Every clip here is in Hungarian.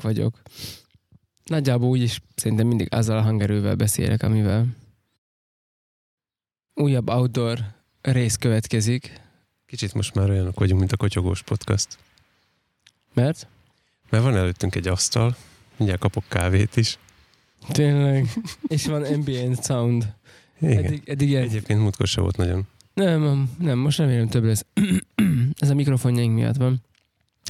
vagyok. Nagyjából úgyis szerintem mindig azzal a hangerővel beszélek, amivel újabb outdoor rész következik. Kicsit most már olyanok vagyunk, mint a Kotyogós Podcast. Mert? Mert van előttünk egy asztal, mindjárt kapok kávét is. Tényleg. És van ambient sound. Igen. Eddig, eddig ilyen... Egyébként múltkor se volt nagyon. Nem, nem, most remélem több lesz. Ez a mikrofonjaink miatt van.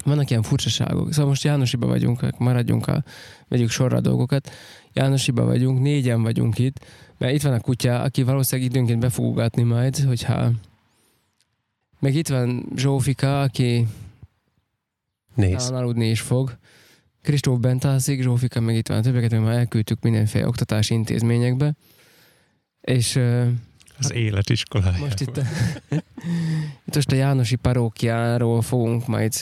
Vannak ilyen furcsaságok. Szóval most Jánosiba vagyunk, maradjunk a, vegyük sorra a dolgokat. Jánosiba vagyunk, négyen vagyunk itt, mert itt van a kutya, aki valószínűleg időnként be fog ugatni majd, hogyha... Meg itt van Zsófika, aki talán aludni is fog. Kristóf bent alszik, Zsófika meg itt van. A többeket már elküldtük mindenféle oktatási intézményekbe. És Az életiskolája. most itt, a, itt most a Jánosi parókiáról fogunk majd,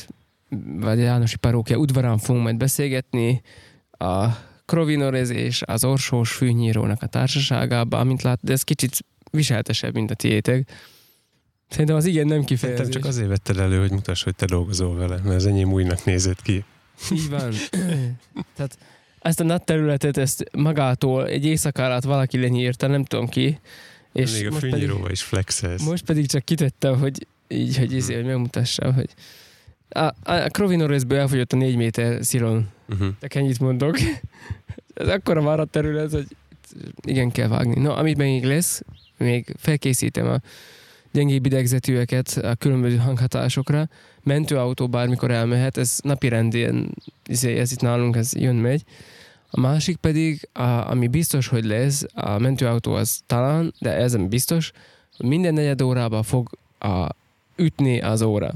vagy Jánosi parókia udvarán fogunk majd beszélgetni a krovinorezés az orsós fűnyírónak a társaságába, amint lát, de ez kicsit viseltesebb, mint a tiétek. Szerintem az igen nem kifejezés. Szerintem csak azért vetted elő, hogy mutass, hogy te dolgozol vele, mert az enyém újnak nézett ki. Így van. Tehát ezt a nagy területet, ezt magától egy éjszaka alatt valaki lenyírta, nem tudom ki. És És Még a fűnyíróval is flexelsz. most pedig csak kitettem, hogy így, hogy, izé, hogy megmutassam, hogy a, a Krovinorezből elfogyott a négy méter szilon. Uh-huh. Csak ennyit mondok. Ez akkora már a terület, hogy igen, kell vágni. No, amit még lesz, még felkészítem a gyengébb idegzetűeket a különböző hanghatásokra. Mentőautó bármikor elmehet, ez napi rendén, izé, ez itt nálunk, ez jön-megy. A másik pedig, a, ami biztos, hogy lesz, a mentőautó az talán, de ez nem biztos, minden negyed órában fog a, ütni az óra.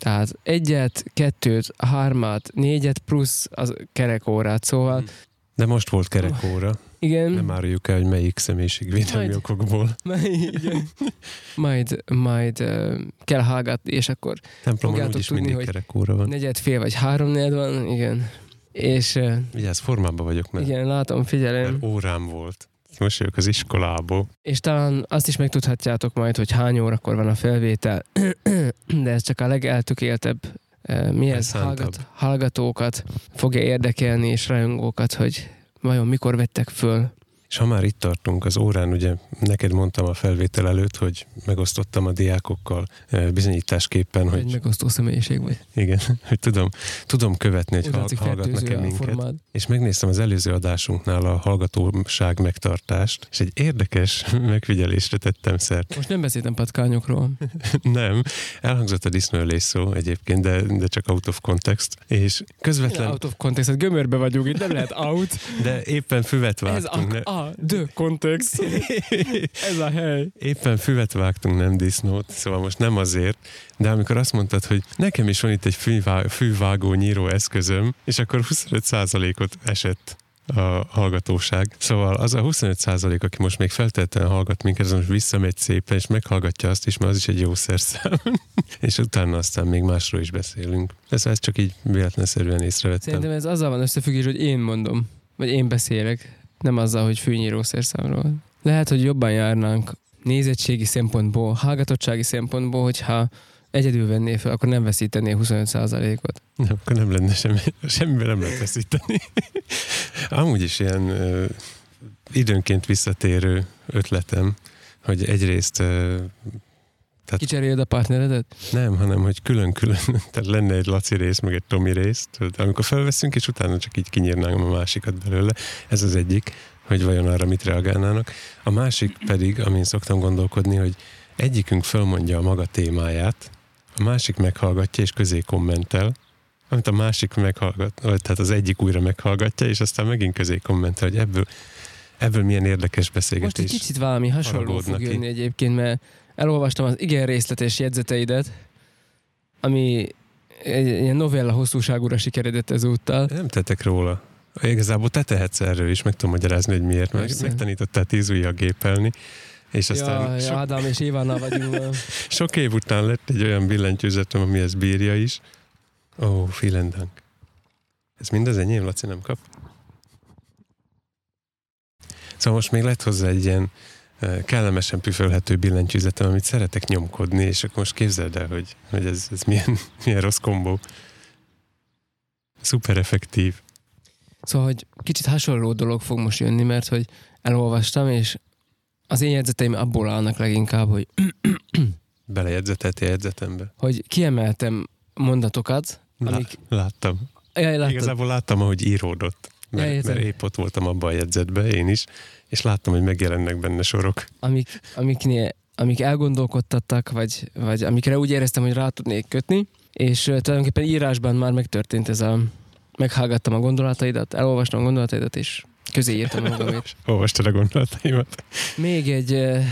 Tehát egyet, kettőt, hármat, négyet plusz az kerekórát, szóval De most volt kerekóra. igen. Nem áruljuk el, hogy melyik személyiségvédelmi Majd. okokból. Igen. majd, majd uh, kell hallgatni, és akkor Templomon úgyis tudni, mindig hogy kerekóra van. negyed fél vagy három negyed van, igen. És uh, Vigyázz, formában vagyok, mert, igen, látom, figyelem. mert órám volt. Most jövök az iskolából. És talán azt is megtudhatjátok majd, hogy hány órakor van a felvétel, de ez csak a legeltökéltebb uh, mi ez hallgat, hallgatókat fogja érdekelni, és rajongókat, hogy vajon mikor vettek föl. És ha már itt tartunk az órán, ugye neked mondtam a felvétel előtt, hogy megosztottam a diákokkal bizonyításképpen, Hogy... Egy megosztó személyiség vagy. igen, hogy tudom, tudom követni, hogy látszik, hallgatnak-e minket. formád. És megnéztem az előző adásunknál a hallgatóság megtartást, és egy érdekes megfigyelésre tettem szert. Most nem beszéltem patkányokról. Nem, elhangzott a disznőlés szó egyébként, de, de csak out of context, és közvetlen, out of context, hát gömörbe vagyunk, itt nem lehet out. de éppen füvet Ez vágtunk. a, a the context. Ez a hely. Éppen füvet vágtunk, nem disznót, szóval most nem azért, de amikor azt mondtad, hogy nekem is van itt egy fűvá, fűvágó nyíró eszközöm, és akkor 25%-ot esett a hallgatóság. Szóval az a 25% aki most még feltétlenül hallgat minket, az most visszamegy szépen, és meghallgatja azt is, mert az is egy jó szerszám. és utána aztán még másról is beszélünk. Ez, ez csak így véletlenszerűen észrevettem. Szerintem ez azzal van összefüggés, hogy én mondom, vagy én beszélek, nem azzal, hogy fűnyíró szerszámról. Lehet, hogy jobban járnánk nézettségi szempontból, hallgatottsági szempontból, hogyha egyedül vennél fel, akkor nem veszítenél 25%-ot. Nem, akkor nem lenne semmi, semmivel nem lehet veszíteni. Amúgy is ilyen ö, időnként visszatérő ötletem, hogy egyrészt ö, tehát Kicseréled a partneredet? nem, hanem hogy külön-külön, tehát lenne egy Laci rész, meg egy Tomi rész, tudod, amikor felveszünk, és utána csak így kinyírnánk a másikat belőle. Ez az egyik, hogy vajon arra mit reagálnának. A másik pedig, amin szoktam gondolkodni, hogy egyikünk fölmondja a maga témáját, a másik meghallgatja és közé kommentel, amit a másik meghallgat, vagy tehát az egyik újra meghallgatja, és aztán megint közé kommentel, hogy ebből, ebből milyen érdekes Most egy beszélgetés. kicsit valami hasonló fog ki. jönni egyébként, mert elolvastam az igen részletes jegyzeteidet, ami egy ilyen novella hosszúságúra sikeredett ezúttal. Nem tettek róla. Igazából te tehetsz erről is, meg tudom magyarázni, hogy miért. Meg, Persze. megtanítottál tíz ujjal gépelni, és aztán Ja, ja, sok, Ádám és Évánál vagyunk. sok év után lett egy olyan billentyűzetem, ami ezt bírja is. Ó, oh, vielen Dank. Ez mind az enyém, Laci nem kap? Szóval most még lett hozzá egy ilyen kellemesen püfölhető billentyűzetem, amit szeretek nyomkodni, és akkor most képzeld el, hogy, hogy ez, ez milyen, milyen rossz kombó. Szuper effektív. Szóval, hogy kicsit hasonló dolog fog most jönni, mert hogy elolvastam, és az én jegyzeteim abból állnak leginkább, hogy, Belejegyzetett jegyzetembe. hogy kiemeltem mondatokat, Lá- amik... láttam. Jaj, láttad? Igazából láttam, ahogy íródott. Mert, Ja, mert épp ott voltam abban a jegyzetben, én is, és láttam, hogy megjelennek benne sorok. amik, amiknél, amik elgondolkodtattak, vagy, vagy amikre úgy éreztem, hogy rá tudnék kötni, és tulajdonképpen írásban már megtörtént ez a... Meghallgattam a gondolataidat, elolvastam a gondolataidat, és közé írtam magamét. Olvastad a gondolataimat, Még egy,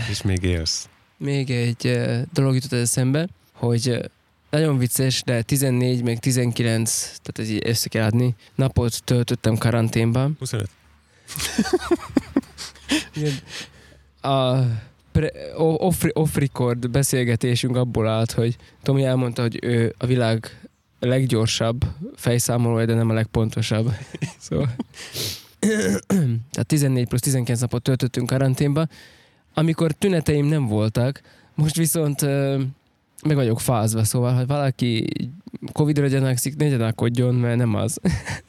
és még élsz. még egy dolog jutott eszembe, hogy nagyon vicces, de 14, meg 19, tehát ez így össze kell adni, napot töltöttem karanténban, 25. Igen. A pre, off, off record beszélgetésünk abból állt, hogy Tomi elmondta, hogy ő a világ leggyorsabb fejszámolója, de nem a legpontosabb. Szóval. Tehát 14 plusz 19 napot töltöttünk karanténba, amikor tüneteim nem voltak, most viszont meg vagyok fázva, szóval ha valaki Covid-ra gyanakszik, ne gyanakodjon, mert nem az.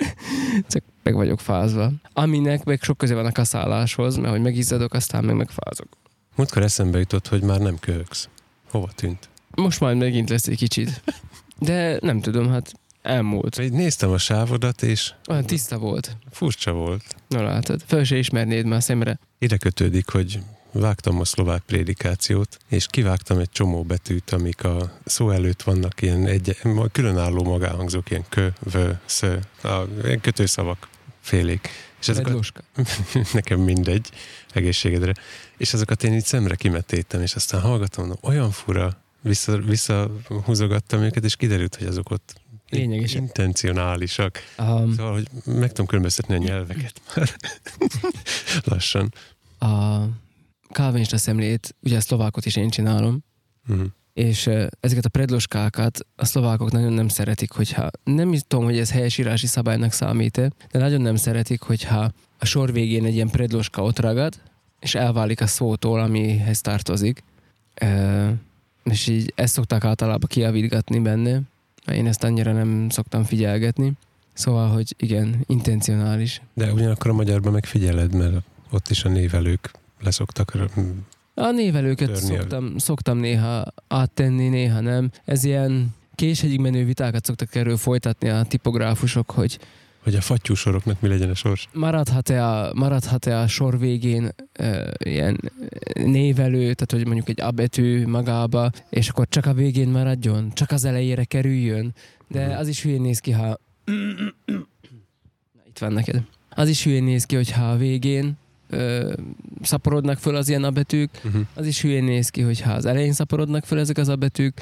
Csak meg vagyok fázva. Aminek meg sok köze van a kaszáláshoz, mert hogy megizzadok, aztán meg megfázok. Múltkor eszembe jutott, hogy már nem köhögsz. Hova tűnt? Most majd megint lesz egy kicsit. De nem tudom, hát elmúlt. Így néztem a sávodat, és Olyan tiszta volt. furcsa volt. Na látod, föl se ismernéd már szemre. Ide kötődik, hogy vágtam a szlovák prédikációt, és kivágtam egy csomó betűt, amik a szó előtt vannak ilyen egy, különálló magáhangzók, ilyen kö, vö, szö, a, ilyen kötőszavak félék. És Bedloska. nekem mindegy, egészségedre. És azokat én így szemre kimetétem, és aztán hallgatom, mondom, olyan fura, vissza, visszahúzogattam őket, és kiderült, hogy azok ott Lényegesen. intencionálisak. Um, Szóval, hogy meg tudom különböztetni a nyelveket már lassan. a kávénista szemlét, ugye a szlovákot is én csinálom, Mhm. és ezeket a predloskákat a szlovákok nagyon nem szeretik, hogyha nem is tudom, hogy ez helyesírási szabálynak számít de nagyon nem szeretik, hogyha a sor végén egy ilyen predloska ott ragad, és elválik a szótól, amihez tartozik. Ö, és így ezt szokták általában kiavítgatni benne, mert én ezt annyira nem szoktam figyelgetni. Szóval, hogy igen, intencionális. De ugyanakkor a magyarban megfigyeled, mert ott is a névelők leszoktak A névelőket Törni szoktam, szoktam néha áttenni, néha nem. Ez ilyen késhegyig menő vitákat szoktak erről folytatni a tipográfusok, hogy hogy a fattyú soroknak mi legyen a sors. maradhat-e a, maradhat-e a sor végén e, ilyen névelő, tehát hogy mondjuk egy abetű magába, és akkor csak a végén maradjon, csak az elejére kerüljön. De Mhm. az is hülyén néz ki, ha... Na, itt van neked. Az is hülyén néz ki, hogyha a végén ö, szaporodnak föl az ilyen abetűk, Uh-huh. az is hülyén néz ki, hogyha az elején szaporodnak föl ezek az abetűk.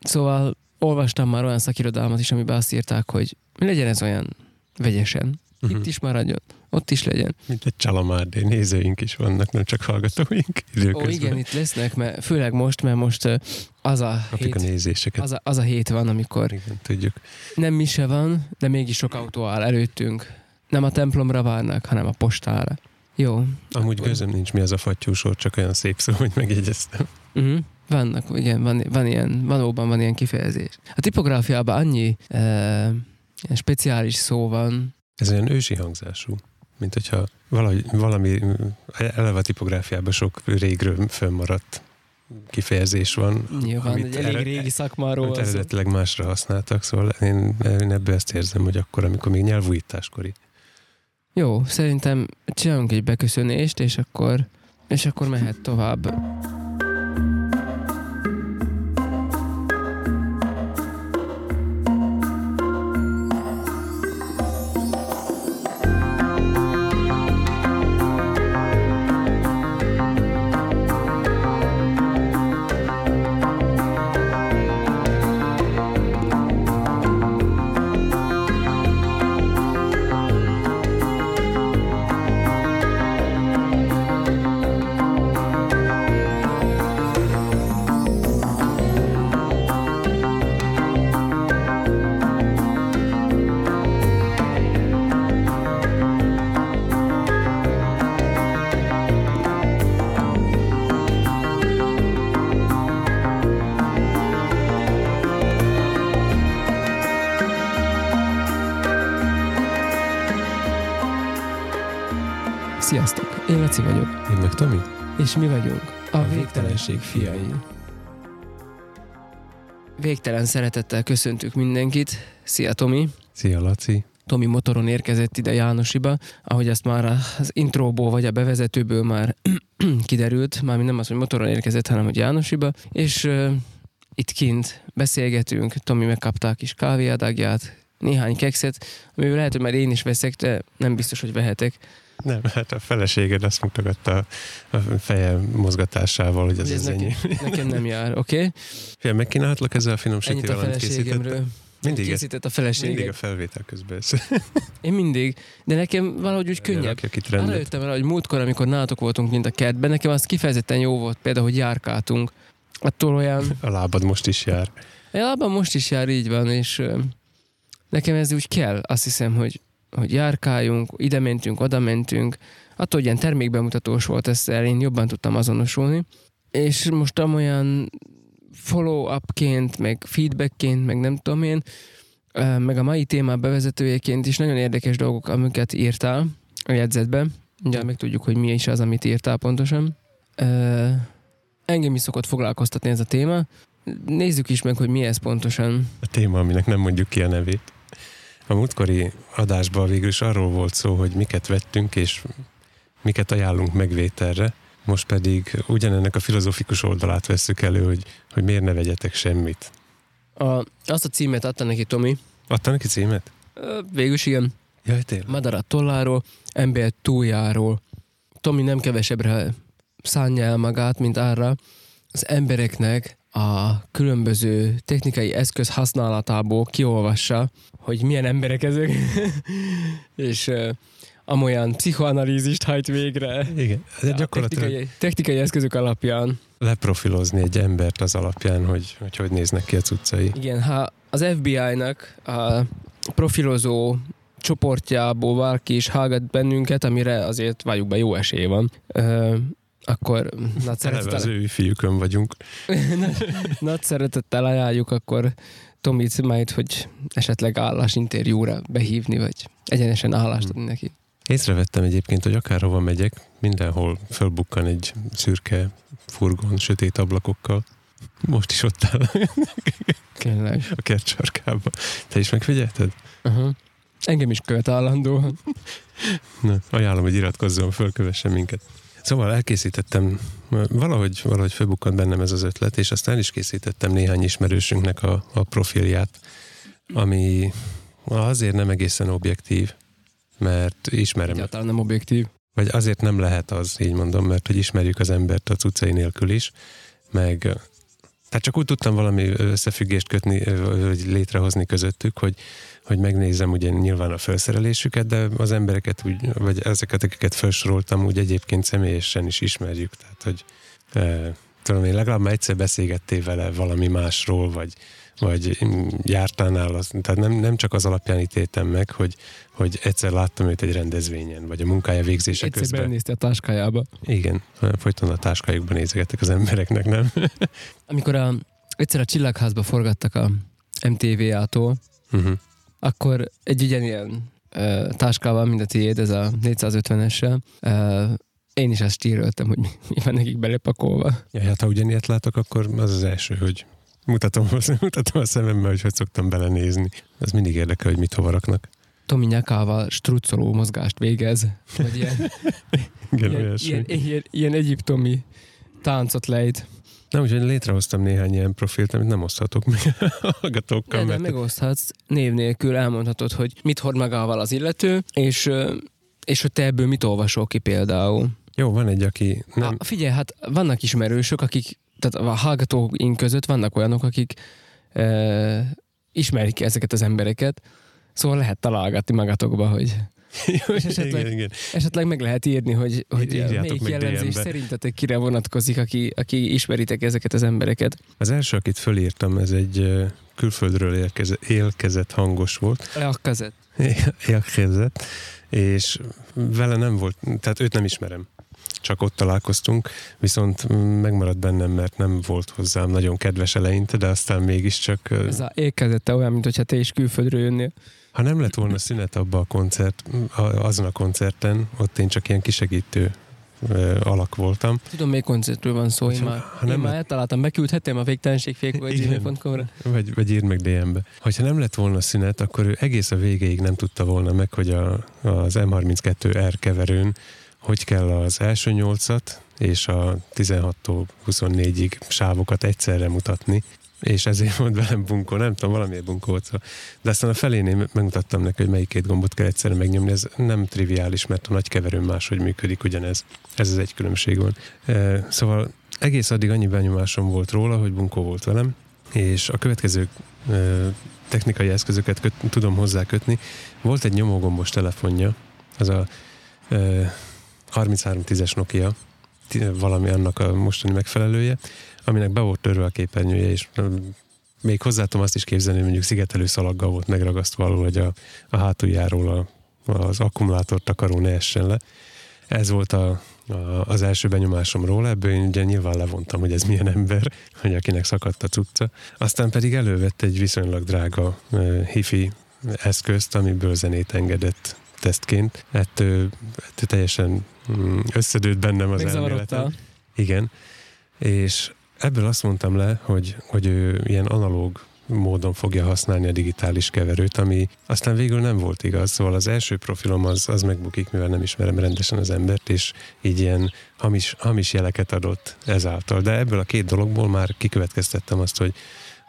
Szóval olvastam már olyan szakirodalmat is, amiben azt írták, hogy legyen ez olyan vegyesen. Uh-huh. Itt is maradjon, ott is legyen. Mint egy csalamárdé, nézőink is vannak, nem csak hallgatóink Ó, időközben. igen, itt lesznek, mert főleg most, mert most az a, Kapjuk a hét, nézéseket. az, a, az a hét van, amikor Igen, tudjuk. nem mi se van, de mégis sok autó áll előttünk. Nem a templomra várnak, hanem a postára. Jó. Amúgy Akkor- gözöm nincs mi az a fattyú sor, csak olyan szép szó, hogy megjegyeztem. Uh-huh. Vannak, igen, van, van ilyen, valóban van ilyen kifejezés. A tipográfiában annyi ilyen speciális szó van, Ez olyan ősi hangzású, mint hogyha valahogy, valami eleve a tipográfiában sok régről fönnmaradt kifejezés van, nyilván Amit egy elég régi szakmáról amit eredetileg másra használtak, szóval én, én ebből ezt érzem, hogy akkor, amikor még nyelvújításkori. Jó, szerintem csinálunk egy beköszönést, és akkor, és akkor mehet tovább. És mi vagyunk a, A Végtelenség fiai. Végtelen szeretettel köszöntük mindenkit. Szia Tomi! Szia Laci. Tomi motoron érkezett ide Jánosiba, ahogy azt már az intróból vagy a bevezetőből már kiderült, már nem az, hogy motoron érkezett, hanem hogy Jánosiba, és uh, itt kint beszélgetünk, Tomi megkapta a kis kávéadagját, néhány kekszet, amivel lehet, hogy már én is veszek, de nem biztos, hogy vehetek. Nem, hát a feleséged azt mutogatta a feje mozgatásával, hogy ez, Ugye az nekem, enyém. nekem nem jár, oké? Okay? Fél, megkínálhatlak ezzel a finom Ennyit a amit készített? Mindig, Készített a mindig feleségem. a felvétel közben ez. Én mindig, de nekem valahogy úgy könnyebb. Arra jöttem el, hogy múltkor, amikor nálatok voltunk mint a kertben, nekem az kifejezetten jó volt, például, hogy járkáltunk. Attól olyan, A lábad most is jár. általában most is jár így van, és nekem ez úgy kell, azt hiszem, hogy, hogy járkáljunk, ide mentünk, oda mentünk. Attól, hogy ilyen termékbemutatós volt, ezt el én jobban tudtam azonosulni. És most amolyan follow-upként, meg feedbackként, meg nem tudom én, meg a mai témá bevezetőjeként is nagyon érdekes dolgok, amiket írtál a jegyzetbe. Ugye meg tudjuk, hogy mi is az, amit írtál pontosan. Engem is szokott foglalkoztatni ez a téma. Nézzük is meg, hogy mi ez pontosan. A téma, aminek nem mondjuk ki a nevét. A múltkori adásban végül is arról volt szó, hogy miket vettünk, és miket ajánlunk megvételre. Most pedig ugyanennek a filozófikus oldalát vesszük elő, hogy, hogy miért ne vegyetek semmit. A, azt a címet adta neki Tomi. Adta neki címet? Végül is igen. Jaj, tényleg. Madarat tolláról, ember túljáról. Tomi nem kevesebbre szánja el magát, mint arra az embereknek a különböző technikai eszköz használatából kiolvassa, hogy milyen emberek ezek, és uh, amolyan pszichoanalízist hajt végre. Igen, de gyakorlatilag technikai, technikai eszközök alapján. leprofilozni egy embert az alapján, hogy hogy, hogy néznek ki a cuccai. Igen, ha az FBI-nak a profilozó csoportjából valaki is hallgat bennünket, amire azért valljuk be jó esély van, ö, akkor nagy Eleve az szeretettel, ő fiúkön vagyunk. nagy szeretettel ajánljuk akkor Tomit majd, hogy esetleg állásinterjúra behívni, vagy egyenesen állást adni neki. Észrevettem egyébként, hogy akárhova megyek, mindenhol fölbukkan egy szürke furgon, sötét ablakokkal. Most is ott áll Tényleg. a kert sarkába. Te is megfigyelted? Uh-huh. Engem is követ állandóan. Na, ajánlom, hogy iratkozzon, fölkövessen minket. Szóval elkészítettem, valahogy, valahogy fölbukkant bennem ez az ötlet, és aztán is készítettem néhány ismerősünknek a, a profilját, ami azért nem egészen objektív, mert ismerem Egyáltalán nem objektív. vagy azért nem lehet az, így mondom, mert hogy ismerjük az embert a cuccai nélkül is, meg tehát csak úgy tudtam valami összefüggést kötni, vagy létrehozni közöttük, hogy, hogy megnézem ugye nyilván a felszerelésüket, de az embereket úgy, vagy ezeket, akiket felsoroltam, úgy egyébként személyesen is ismerjük. Tehát, hogy e, tudom én, legalább egyszer beszélgettél vele valami másról, vagy, vagy jártál nála, tehát nem, nem csak az alapján ítéltem meg, hogy, hogy egyszer láttam őt egy rendezvényen, vagy a munkája végzése Egyszer közben. belenézte a táskájába. Igen, folyton a táskájukban nézegettek az embereknek, nem? Amikor a, egyszer a Csillagházba forgattak a MTV-ától, uh-huh. akkor egy ugyanilyen ö, táskával, mint a tiéd, ez a 450-essel, ö, én is azt stíröltem, hogy mi mi van nekik belepakolva. Ja, hát ha ugyanilyet látok, akkor az az első, hogy mutatom, mutatom a szememmel, hogy hogy szoktam belenézni. Ez mindig érdekel, hogy mit hova raknak. Tomi nyakával struccoló mozgást végez, vagy ilyen, Igen, ilyen, ilyen, ilyen, ilyen egyiptomi táncot lejt. Nem, úgyhogy létrehoztam néhány ilyen profilt, amit nem oszthatok meg a hallgatókkal, De, de mert megoszthatsz név nélkül, elmondhatod, hogy mit hord magával az illető, és, és hogy te ebből mit olvasol ki például. jó, van egy, aki nem, Nem. Figyelj, hát vannak ismerősök, akik, tehát a hallgatóink között vannak olyanok, akik e, ismerik ezeket az embereket, szóval lehet találgatni magatokba, hogy és esetleg- igen, igen. esetleg meg lehet írni, hogy, hogy Írjátok melyik jellemzés DM-be. szerintetek kire vonatkozik, aki, aki ismeritek ezeket az embereket. Az első, akit fölírtam, ez egy ö, külföldről érkeze, élkezett hangos volt, Leakazett. érkezett, és vele nem volt, tehát őt nem ismerem. Csak ott találkoztunk, viszont megmaradt bennem, mert nem volt hozzám nagyon kedves eleinte, de aztán mégiscsak Ez a ékezette olyan, mint hogyha te is külföldről jönnél. ha nem lett volna szünet abba a koncert, azon a koncerten, ott én csak ilyen kisegítő alak voltam. Tudom, még koncertről van szó, én már, ha nem én már eltaláltam, beküldhetem a végtelenség vagy vagy, vagy írd meg DM-be. Hogyha nem lett volna szünet, akkor ő egész a végéig nem tudta volna meg, hogy a, az M32R keverőn hogy kell az első nyolcat és a 16-tól 24-ig sávokat egyszerre mutatni, és ezért volt velem bunkó, nem tudom, valamiért volt. Szóval. De aztán a felénél megmutattam neki, hogy melyik két gombot kell egyszerre megnyomni, ez nem triviális, mert a nagy keverőn máshogy működik ugyanez. Ez az egy különbség van. Szóval egész addig annyi benyomásom volt róla, hogy bunkó volt velem, és a következő technikai eszközöket köt, tudom hozzá kötni. Volt egy nyomógombos telefonja, az a 3310-es Nokia, valami annak a mostani megfelelője, aminek be volt törve a képernyője, és még hozzá tudom azt is képzelni, hogy mondjuk szigetelő szalaggal volt megragasztva alul, hogy a, a hátuljáról a, az akkumulátor takaró ne essen le. Ez volt a, a, az első benyomásom róla, ebből én ugye nyilván levontam, hogy ez milyen ember, hogy akinek szakadt a cucca. Aztán pedig elővett egy viszonylag drága uh, hifi eszközt, amiből zenét engedett tesztként. Ettől, ettől teljesen mm, összedőtt bennem az elméletem. Igen. És ebből azt mondtam le, hogy, hogy ő ilyen analóg módon fogja használni a digitális keverőt, ami aztán végül nem volt igaz. Szóval az első profilom az, az megbukik, mivel nem ismerem rendesen az embert, és így ilyen hamis, hamis jeleket adott ezáltal. De ebből a két dologból már kikövetkeztettem azt, hogy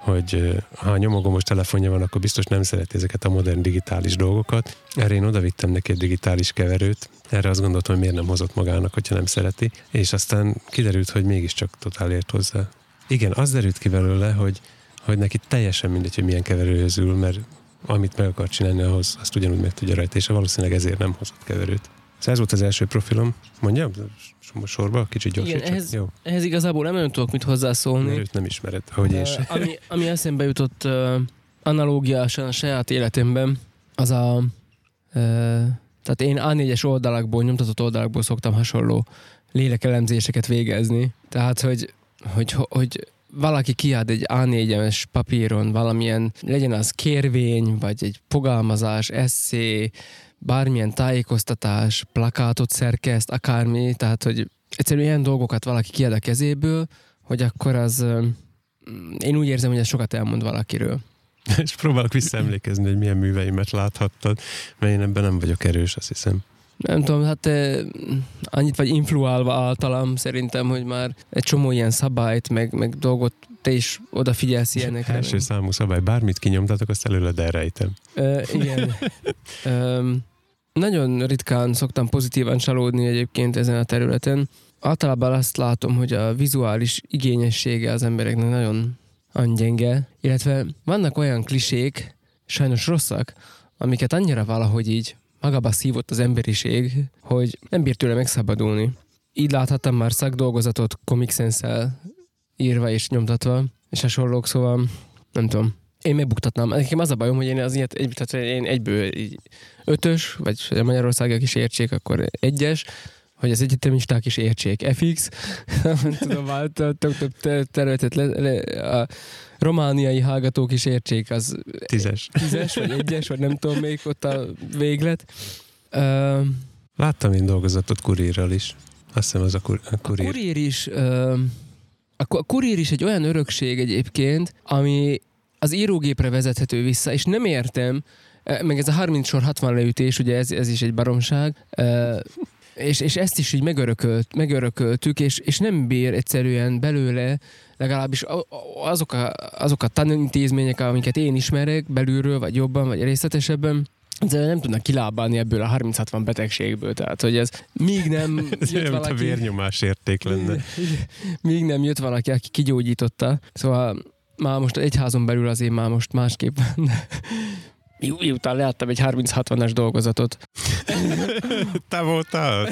hogy ha nyomogomos telefonja van, akkor biztos nem szereti ezeket a modern digitális dolgokat. Erre én odavittem neki egy digitális keverőt, erre azt gondoltam, hogy miért nem hozott magának, hogyha nem szereti, és aztán kiderült, hogy mégiscsak totál ért hozzá. Igen, az derült ki belőle, hogy, hogy neki teljesen mindegy, hogy milyen keverőhöz ül, mert amit meg akar csinálni, ahhoz azt ugyanúgy meg tudja rajta, és valószínűleg ezért nem hozott keverőt. Ez volt az első profilom. Mondjam? Sorba? Kicsit gyorsan. Igen, ehhez, jó. ehhez igazából nem nagyon tudok mit hozzászólni. Mert őt nem ismered, hogy uh, is. ami, ami eszembe jutott uh, analógiásan a saját életemben, az a... Uh, tehát én A4-es oldalakból, nyomtatott oldalakból szoktam hasonló lélekelemzéseket végezni. Tehát, hogy, hogy, hogy valaki kiad egy A4-es papíron valamilyen, legyen az kérvény, vagy egy fogalmazás, eszé, bármilyen tájékoztatás, plakátot szerkeszt, akármi, tehát hogy egyszerűen ilyen dolgokat valaki kiad a kezéből, hogy akkor az, én úgy érzem, hogy ez sokat elmond valakiről. És próbálok visszaemlékezni, hogy milyen műveimet láthattad, mert én ebben nem vagyok erős, azt hiszem. Nem tudom, hát eh, annyit vagy influálva általam szerintem, hogy már egy csomó ilyen szabályt, meg, meg dolgot te is odafigyelsz ilyenekre. Első számú szabály, bármit kinyomtatok, azt előled elrejtem. Uh, igen. um, nagyon ritkán szoktam pozitívan csalódni egyébként ezen a területen. Általában azt látom, hogy a vizuális igényessége az embereknek nagyon gyenge, illetve vannak olyan klisék, sajnos rosszak, amiket annyira valahogy így magába szívott az emberiség, hogy nem bírt tőle megszabadulni. Így láthattam már szakdolgozatot Comic Sense-el írva és nyomtatva, és hasonlók, szóval nem tudom. Én megbuktatnám. Nekem az a bajom, hogy én az ilyet, egy, tehát én egyből így ötös, vagy a Magyarországiak is értsék, akkor egyes, hogy az egyetemisták is értsék FX, tudom, több több területet le, le, a romániai hallgatók is értsék, az tízes. tízes, vagy egyes, vagy nem tudom még ott a véglet. Uh, Láttam én dolgozatot kurírral is. Azt hiszem az a, kur, a kurír. A kurír is, uh, a kurír is egy olyan örökség egyébként, ami az írógépre vezethető vissza, és nem értem, meg ez a 30 sor 60 leütés, ugye ez, ez is egy baromság, és, és ezt is így megörökölt, megörököltük, és, és nem bír egyszerűen belőle legalábbis azok a, azok a tanintézmények, amiket én ismerek belülről, vagy jobban, vagy részletesebben, de nem tudnak kilábálni ebből a 30-60 betegségből, tehát hogy ez még nem ez jött valaki... a vérnyomás érték lenne. Még nem jött valaki, aki kigyógyította. Szóval már most egyházon belül azért már most másképp Miután leadtam egy 30-60-as dolgozatot. Te voltál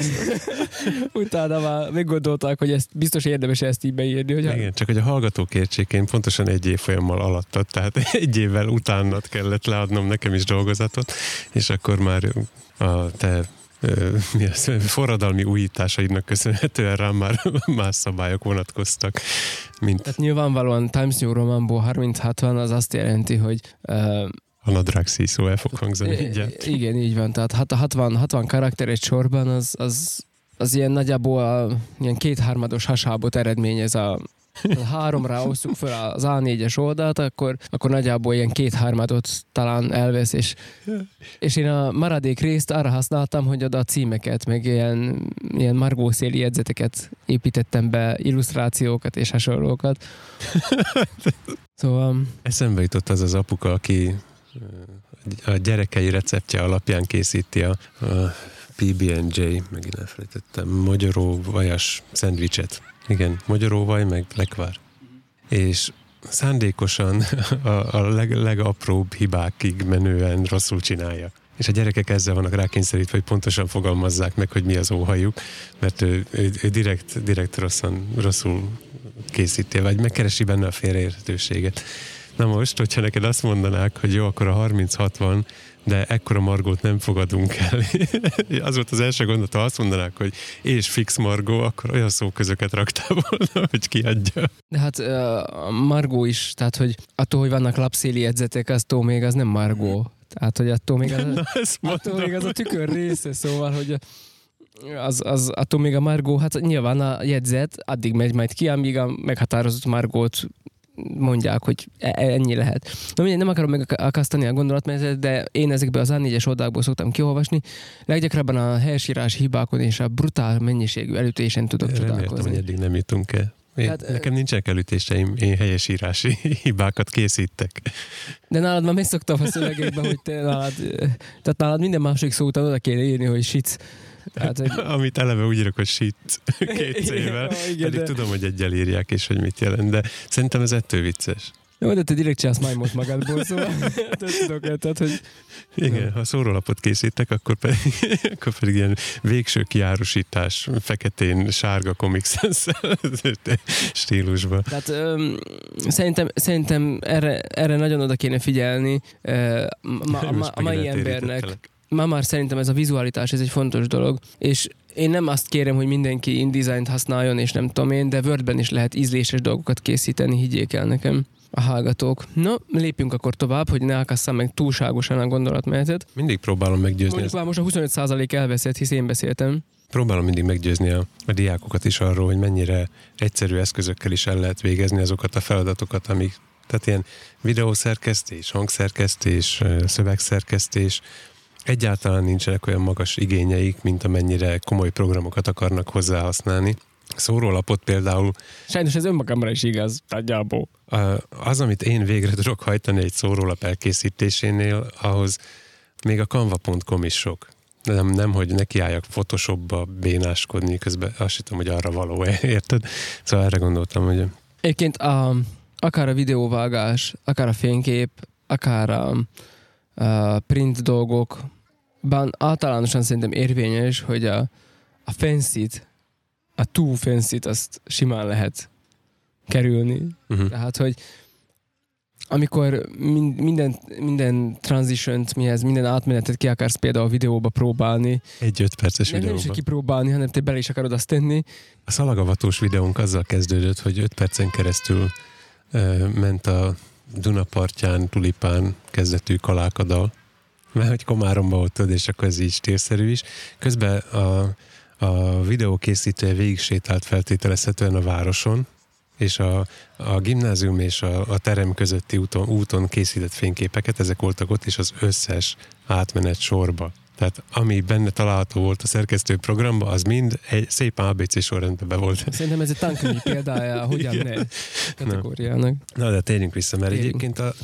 Utána már meggondolták, hogy ezt biztos érdemes ezt így beírni. Hogy Igen, csak hogy a hallgatók értsék, én pontosan egy év folyammal alattad, tehát egy évvel utánat kellett leadnom nekem is dolgozatot, és akkor már a te az, forradalmi újításaidnak köszönhetően rám már más szabályok vonatkoztak. Mint... Tehát nyilvánvalóan Times New Romanból 30-60 az azt jelenti, hogy uh, a nadrág szíszó el fog hangzani. I- igen, így van. Tehát hat- 60, 60 karakter egy sorban az, az, az ilyen nagyjából a, ilyen kétharmados hasábot eredményez a háromra osztjuk fel az A4-es oldalt, akkor, akkor nagyjából ilyen kétharmadot talán elvesz, és, és én a maradék részt arra használtam, hogy oda a címeket, meg ilyen, ilyen margószéli jegyzeteket építettem be, illusztrációkat és hasonlókat. Szóval Eszembe jutott az az apuka, aki a gyerekei receptje alapján készíti a, a PB&J, megint elfelejtettem, magyaró vajas szendvicset. Igen, magyaró vaj, meg lekvár. És szándékosan a, a leg, legapróbb hibákig menően rosszul csinálja. És a gyerekek ezzel vannak rákényszerítve, hogy pontosan fogalmazzák meg, hogy mi az óhajuk, mert ő, ő, ő direkt, direkt rosszan, rosszul készíti, vagy megkeresi benne a félreértőséget. Na most, hogyha neked azt mondanák, hogy jó, akkor a 30-60, de ekkora margót nem fogadunk el. az volt az első gondot, ha azt mondanák, hogy és fix margó, akkor olyan szóközöket raktál volna, hogy kiadja. De hát a Margó is, tehát hogy attól, hogy vannak lapszéli jegyzetek, attól még az nem Margó. Tehát, hogy attól még az, Na, attól még az a tükör része, szóval, hogy az, az, attól még a Margó, hát nyilván a jegyzet addig megy majd ki, amíg a meghatározott Margót mondják, hogy e- ennyi lehet. Na mindegy, nem akarom megakasztani a gondolatmenetet, de én ezekből az A4-es oldalakból szoktam kiolvasni. Leggyakrabban a helyesírás hibákon és a brutál mennyiségű elütésen tudok Reméltem, hogy csodálkozni. eddig nem jutunk el. Én, hát, nekem nincsenek elütéseim, én helyesírási hibákat készítek. De nálad már megszoktam a szövegekben, hogy te nálad, tehát nálad minden második szó után oda kéne írni, hogy shit. Tehát, hogy... Amit eleve úgy írok, hogy shit két. Ja, igen, Pedig de... tudom, hogy egyel írják, és hogy mit jelent, de szerintem ez ettől vicces. Jó, de te direkt csinálsz májmot magadból, szóval tudok tehát, hogy Igen, ha szórólapot készítek, akkor pedig, akkor pedig ilyen végső kiárusítás, feketén, sárga Comic Sans stílusban. tehát, öm, szerintem, szerintem erre, erre nagyon oda kéne figyelni ö, ma, a, ma, a mai embernek. eltérítettelek. Ma már szerintem ez a vizualitás, ez egy fontos dolog, és én nem azt kérem, hogy mindenki InDesign-t használjon, és nem tudom én, de Wordben is lehet ízléses dolgokat készíteni, higgyék el nekem a hallgatók. No, lépjünk akkor tovább, hogy ne akasszam meg túlságosan a gondolatmenetet. Mindig próbálom meggyőzni, Mondjuk már most a 25% elveszett, hisz én beszéltem. próbálom mindig meggyőzni a, a diákokat is arról, hogy mennyire egyszerű eszközökkel is el lehet végezni azokat a feladatokat, amik, tehát ilyen videószerkesztés, hangszerkesztés, szövegszerkesztés, egyáltalán nincsenek olyan magas igényeik, mint amennyire komoly programokat akarnak hozzá használni. Szórólapot például Sajnos ez önmagamra is igaz, nagyjából. Az, amit én végre tudok hajtani egy szórólap elkészítésénél, ahhoz még a canva.com is sok. Nem, nem, hogy nekiálljak Photoshopba bénáskodni, közben azt tudom, hogy arra való érted? Szóval erre gondoltam, hogy Egyébként a, akár a videóvágás, akár a fénykép, akár a, a print dolgokban általánosan szerintem érvényes, hogy a, a fancy-t, a too fancy azt simán lehet kerülni. uh-huh. Tehát, hogy amikor min- minden, minden transition-t, mihez minden átmenetet ki akarsz például a videóba próbálni, egy öt perces nem, nem is kipróbálni, hanem te bele is akarod azt tenni, A szalagavatós videónk azzal kezdődött, hogy öt percen keresztül ö, ment a Dunapartján tulipán kezdetű kalákadal, mert hogy Komáromba volt tudod, és akkor ez így stílszerű is. Közben a, a videó készítője végig sétált feltételezhetően a városon, és a, a gimnázium és a, a terem közötti úton, úton készített fényképeket, ezek voltak ott, és az összes átmenet sorba. Tehát ami benne található volt a szerkesztő programba, az mind egy szép ABC sorrendben be volt. Szerintem ez egy tankönyvi példája, hogyan ne kategóriának. Na, de térjünk vissza, mert Térjünk. egyébként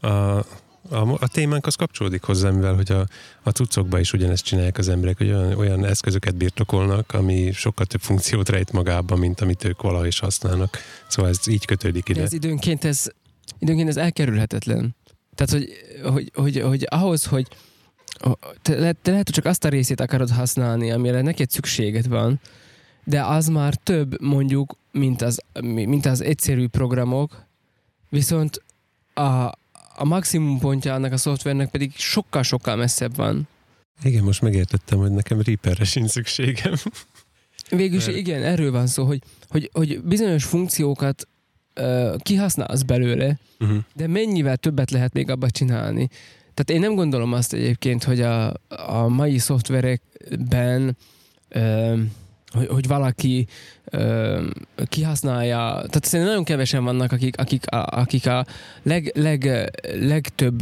a, a, a, a témánkhoz kapcsolódik hozzá, mivel hogy a, a cuccokban is ugyanezt csinálják az emberek, hogy olyan, olyan eszközöket birtokolnak, ami sokkal több funkciót rejt magában, mint amit ők valahogy is használnak. Szóval ez így kötődik De ide. ez időnként ez, időnként ez elkerülhetetlen. Tehát, hogy, hogy, hogy, hogy ahhoz, hogy te, le, te lehet, hogy csak azt a részét akarod használni, amire neked szükséged van, de az már több mondjuk, mint az, mint az egyszerű programok, viszont a, a maximum pontja annak a szoftvernek pedig sokkal-sokkal messzebb van. Igen, most megértettem, hogy nekem Reaperre sincs szükségem. Végül is Mert- igen, erről van szó, hogy, hogy, hogy bizonyos funkciókat uh, kihasználsz belőle, Uh-huh. de mennyivel többet lehet még abba csinálni. Tehát én nem gondolom azt egyébként, hogy a, a mai szoftverekben ö, hogy, hogy valaki ö, kihasználja, tehát szerintem nagyon kevesen vannak, akik, akik, a, akik a leg, leg, legtöbb,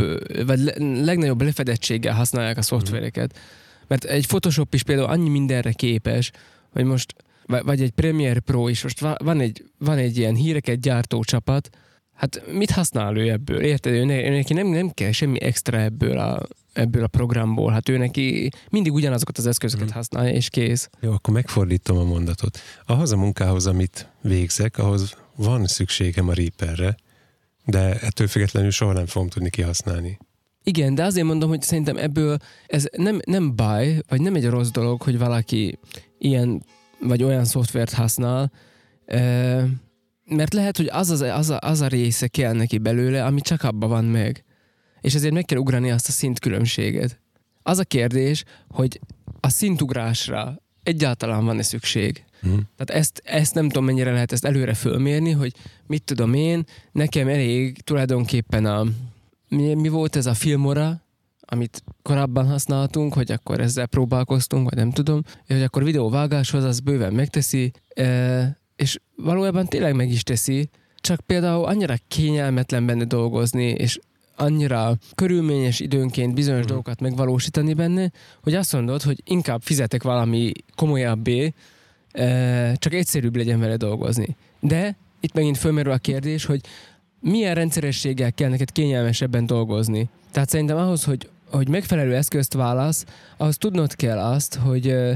vagy legnagyobb lefedettséggel használják a szoftvereket. Mert egy Photoshop is például annyi mindenre képes, hogy most, vagy egy Premiere Pro is, most van egy, van egy ilyen híreket gyártó csapat, hát mit használ ő ebből? Érted? Ő, neki nem, nem kell semmi extra ebből a, ebből a programból. Hát ő neki mindig ugyanazokat az eszközöket hmm. használja, és kész. Jó, akkor megfordítom a mondatot. Ahhoz a munkához, amit végzek, ahhoz van szükségem a Reaperre, de ettől függetlenül soha nem fogom tudni kihasználni. Igen, de azért mondom, hogy szerintem ebből ez nem, nem baj, vagy nem egy rossz dolog, hogy valaki ilyen vagy olyan szoftvert használ, mert lehet, hogy az, az, az, a, az a része kell neki belőle, ami csak abban van meg. És ezért meg kell ugrani azt a szintkülönbséget. Az a kérdés, hogy a szintugrásra egyáltalán van-e szükség. Mm. Tehát ezt, ezt nem tudom, mennyire lehet ezt előre fölmérni, hogy mit tudom én, nekem elég tulajdonképpen a, mi, mi volt ez a filmora, amit korábban használtunk, hogy akkor ezzel próbálkoztunk, vagy nem tudom, hogy akkor videóvágáshoz az bőven megteszi, e, és valójában tényleg meg is teszi, csak például annyira kényelmetlen benne dolgozni, és annyira körülményes időnként bizonyos mm. dolgokat megvalósítani benne, hogy azt mondod, hogy inkább fizetek valami komolyabbé, csak egyszerűbb legyen vele dolgozni. De itt megint fölmerül a kérdés, hogy milyen rendszerességgel kell neked kényelmesebben dolgozni. Tehát szerintem ahhoz, hogy, hogy megfelelő eszközt válasz, ahhoz tudnod kell azt, hogy, ö,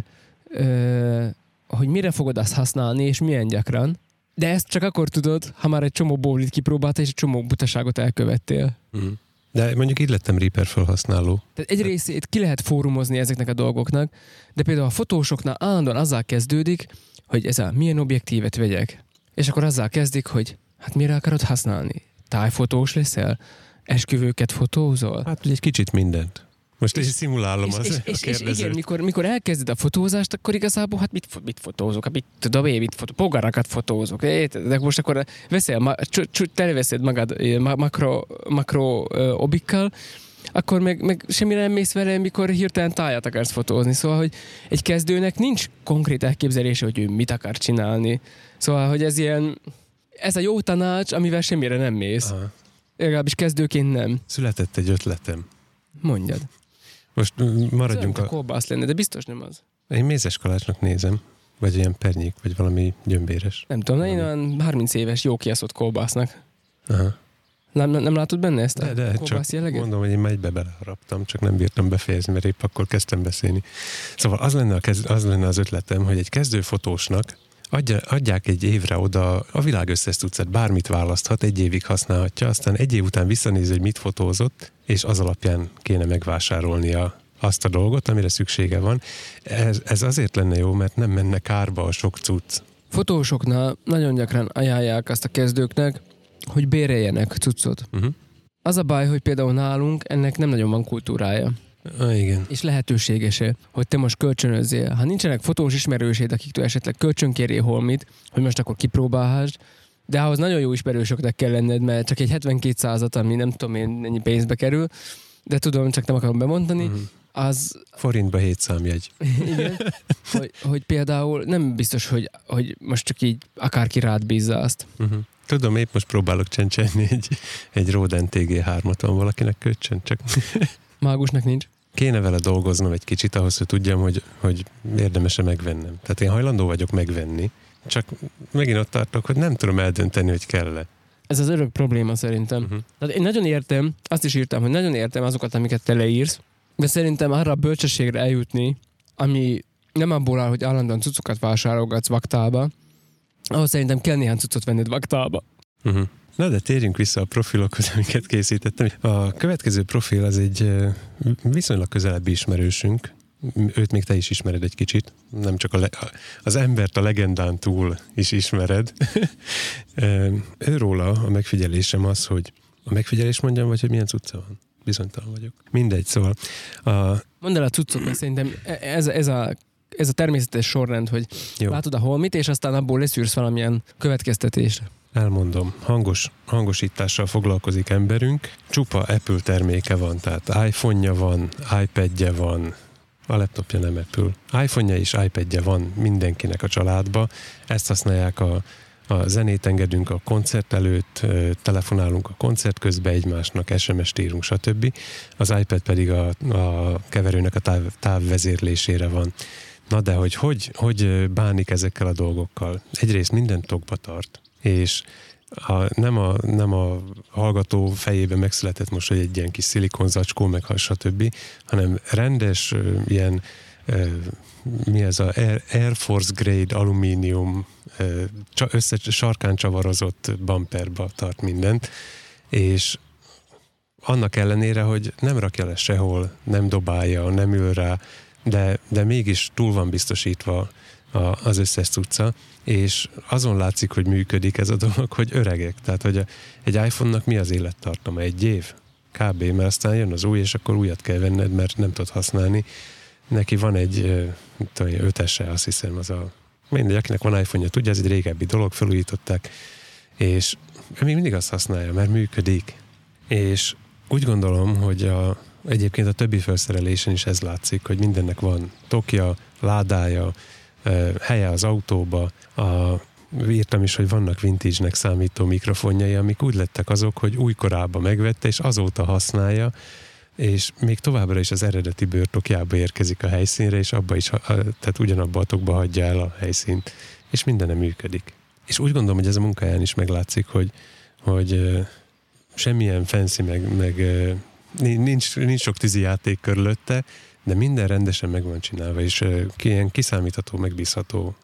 ö, hogy mire fogod azt használni, és milyen gyakran. De ezt csak akkor tudod, ha már egy csomó bólit kipróbáltál, és egy csomó butaságot elkövettél. Mm. De mondjuk így lettem Reaper felhasználó. Tehát egy részét ki lehet fórumozni ezeknek a dolgoknak, de például a fotósoknál állandóan azzal kezdődik, hogy ez a milyen objektívet vegyek. És akkor azzal kezdik, hogy hát mire akarod használni? Tájfotós leszel? Esküvőket fotózol? Hát egy kicsit mindent. Most is szimulálom és, az és, és, és igen, mikor, mikor elkezded a fotózást, akkor igazából hát mit, mit fotózok? Hát mit tudom én, mit fotózok? Pogarakat fotózok. De most akkor veszel, ma, televeszed magad makro, makro obikkal, akkor meg, meg semmire nem mész vele, mikor hirtelen táját akarsz fotózni. Szóval, hogy egy kezdőnek nincs konkrét elképzelése, hogy ő mit akar csinálni. Szóval, hogy ez ilyen, ez a jó tanács, amivel semmire nem mész. Aha. Legalábbis kezdőként nem. Született egy ötletem. Mondjad. Most maradjunk a... kolbász lenne, de biztos nem az. Én mézes kalácsnak nézem. Vagy ilyen pernyék, vagy valami gyömbéres. Nem tudom, én olyan 30 éves jó kiaszott kolbásznak. Aha. Nem, nem, nem látod benne ezt a de, de, csak jelleget? mondom, hogy én megybe beleharaptam, csak nem bírtam befejezni, mert épp akkor kezdtem beszélni. Szóval az lenne, a kez, az, lenne az ötletem, hogy egy kezdő fotósnak adja, adják egy évre oda a világ összes tucat, bármit választhat, egy évig használhatja, aztán egy év után visszanéz, hogy mit fotózott, és az alapján kéne megvásárolnia azt a dolgot, amire szüksége van. Ez, ez azért lenne jó, mert nem menne kárba a sok cucc. Fotósoknál nagyon gyakran ajánlják azt a kezdőknek, hogy béreljenek cuccot. Uh-huh. Az a baj, hogy például nálunk ennek nem nagyon van kultúrája. Ah, igen. És lehetőségese, hogy te most kölcsönözzél. Ha nincsenek fotós ismerőséd, akiktől esetleg kölcsönkérjél holmit, hogy most akkor kipróbálhásd, de ahhoz nagyon jó ismerősöknek kell lenned, mert csak egy 72 százat, ami nem tudom én ennyi pénzbe kerül, de tudom, csak nem akarom bemondani, uh-huh. az... Forintba hét számjegy. Igen, hogy, hogy, például nem biztos, hogy, hogy most csak így akárki rád bízza azt. Uh-huh. Tudom, épp most próbálok csencsenni egy, egy Roden TG3-at, van valakinek kölcsön, csak... Mágusnak nincs. Kéne vele dolgoznom egy kicsit ahhoz, hogy tudjam, hogy, hogy érdemes-e megvennem. Tehát én hajlandó vagyok megvenni, csak megint ott tartok, hogy nem tudom eldönteni, hogy kell-e. Ez az örök probléma szerintem. Uh-huh. Tehát én nagyon értem, azt is írtam, hogy nagyon értem azokat, amiket te leírsz, de szerintem arra a bölcsességre eljutni, ami nem abból áll, hogy állandóan cuccokat vásárolgatsz vaktába, ahhoz szerintem kell néhány cuccot venned vaktába. Uh-huh. Na de térjünk vissza a profilokhoz, amiket készítettem. A következő profil az egy viszonylag közelebbi ismerősünk, őt még te is ismered egy kicsit, nem csak a le, az embert a legendán túl is ismered. Őróla a megfigyelésem az, hogy a megfigyelés mondjam, vagy hogy milyen cucca van? Bizonytalan vagyok. Mindegy, szóval. A... Mondd el a cuccot, mert szerintem e- ez, ez a ez a természetes sorrend, hogy Jó. látod a holmit, és aztán abból leszűrsz valamilyen következtetést. Elmondom, hangos, hangosítással foglalkozik emberünk, csupa Apple terméke van, tehát iPhone-ja van, iPad-je van, a laptopja nem Apple. iPhone-ja és iPad-je van mindenkinek a családba, ezt használják a, a zenét engedünk a koncert előtt, telefonálunk a koncert közben egymásnak, SMS-t írunk, stb. Az iPad pedig a, a keverőnek a táv, távvezérlésére van. Na de hogy, hogy hogy bánik ezekkel a dolgokkal? Egyrészt minden tokba tart, és a, nem, a, nem a hallgató fejében megszületett most, hogy egy ilyen kis szilikonzacskó, meg stb., hanem rendes ilyen mi ez a Air, Force Grade alumínium össze sarkán csavarozott bumperba tart mindent, és annak ellenére, hogy nem rakja le sehol, nem dobálja, nem ül rá, de, de mégis túl van biztosítva a, az összes cucca, és azon látszik, hogy működik ez a dolog, hogy öregek. Tehát, hogy a, egy iPhone-nak mi az élettartama? Egy év? Kb. Mert aztán jön az új, és akkor újat kell venned, mert nem tudod használni. Neki van egy, tudom, ötese, azt hiszem, az a mindegy, akinek van iPhone-ja, tudja, ez egy régebbi dolog, felújították, és ő még mindig azt használja, mert működik. És úgy gondolom, hogy a, egyébként a többi felszerelésen is ez látszik, hogy mindennek van tokja, ládája, helye az autóba, a, írtam is, hogy vannak vintage-nek számító mikrofonjai, amik úgy lettek azok, hogy újkorában megvette, és azóta használja, és még továbbra is az eredeti bőrtokjába érkezik a helyszínre, és abba is, tehát ugyanabba a tokba hagyja el a helyszínt, és minden működik. És úgy gondolom, hogy ez a munkáján is meglátszik, hogy, hogy semmilyen fancy, meg, meg nincs, nincs sok tűzi játék körülötte, de minden rendesen meg van csinálva, és ilyen kiszámítható, megbízható.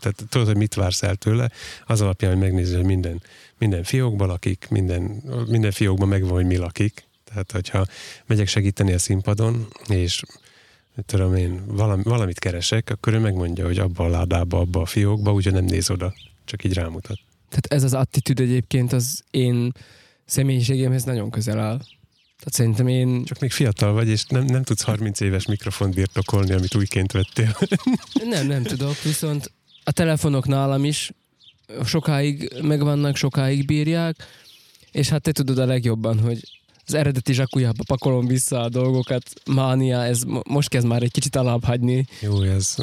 Tehát tudod, hogy mit vársz el tőle, az alapján, hogy megnézed, hogy minden, minden fiókban lakik, minden, minden fiókban megvan, hogy mi lakik. Tehát, hogyha megyek segíteni a színpadon, és tudom én, valami, valamit keresek, akkor ő megmondja, hogy abba a ládába, abba a fiókba, úgyhogy nem néz oda, csak így rámutat. Tehát ez az attitűd egyébként az én személyiségemhez nagyon közel áll. Tehát szerintem én... Csak még fiatal vagy, és nem, nem tudsz 30 éves mikrofont birtokolni, amit újként vettél. Nem, nem tudok, viszont a telefonok nálam is sokáig megvannak, sokáig bírják, és hát te tudod a legjobban, hogy az eredeti zsakujjába pakolom vissza a dolgokat, mánia, ez mo- most kezd már egy kicsit alább hagyni. Jó, ez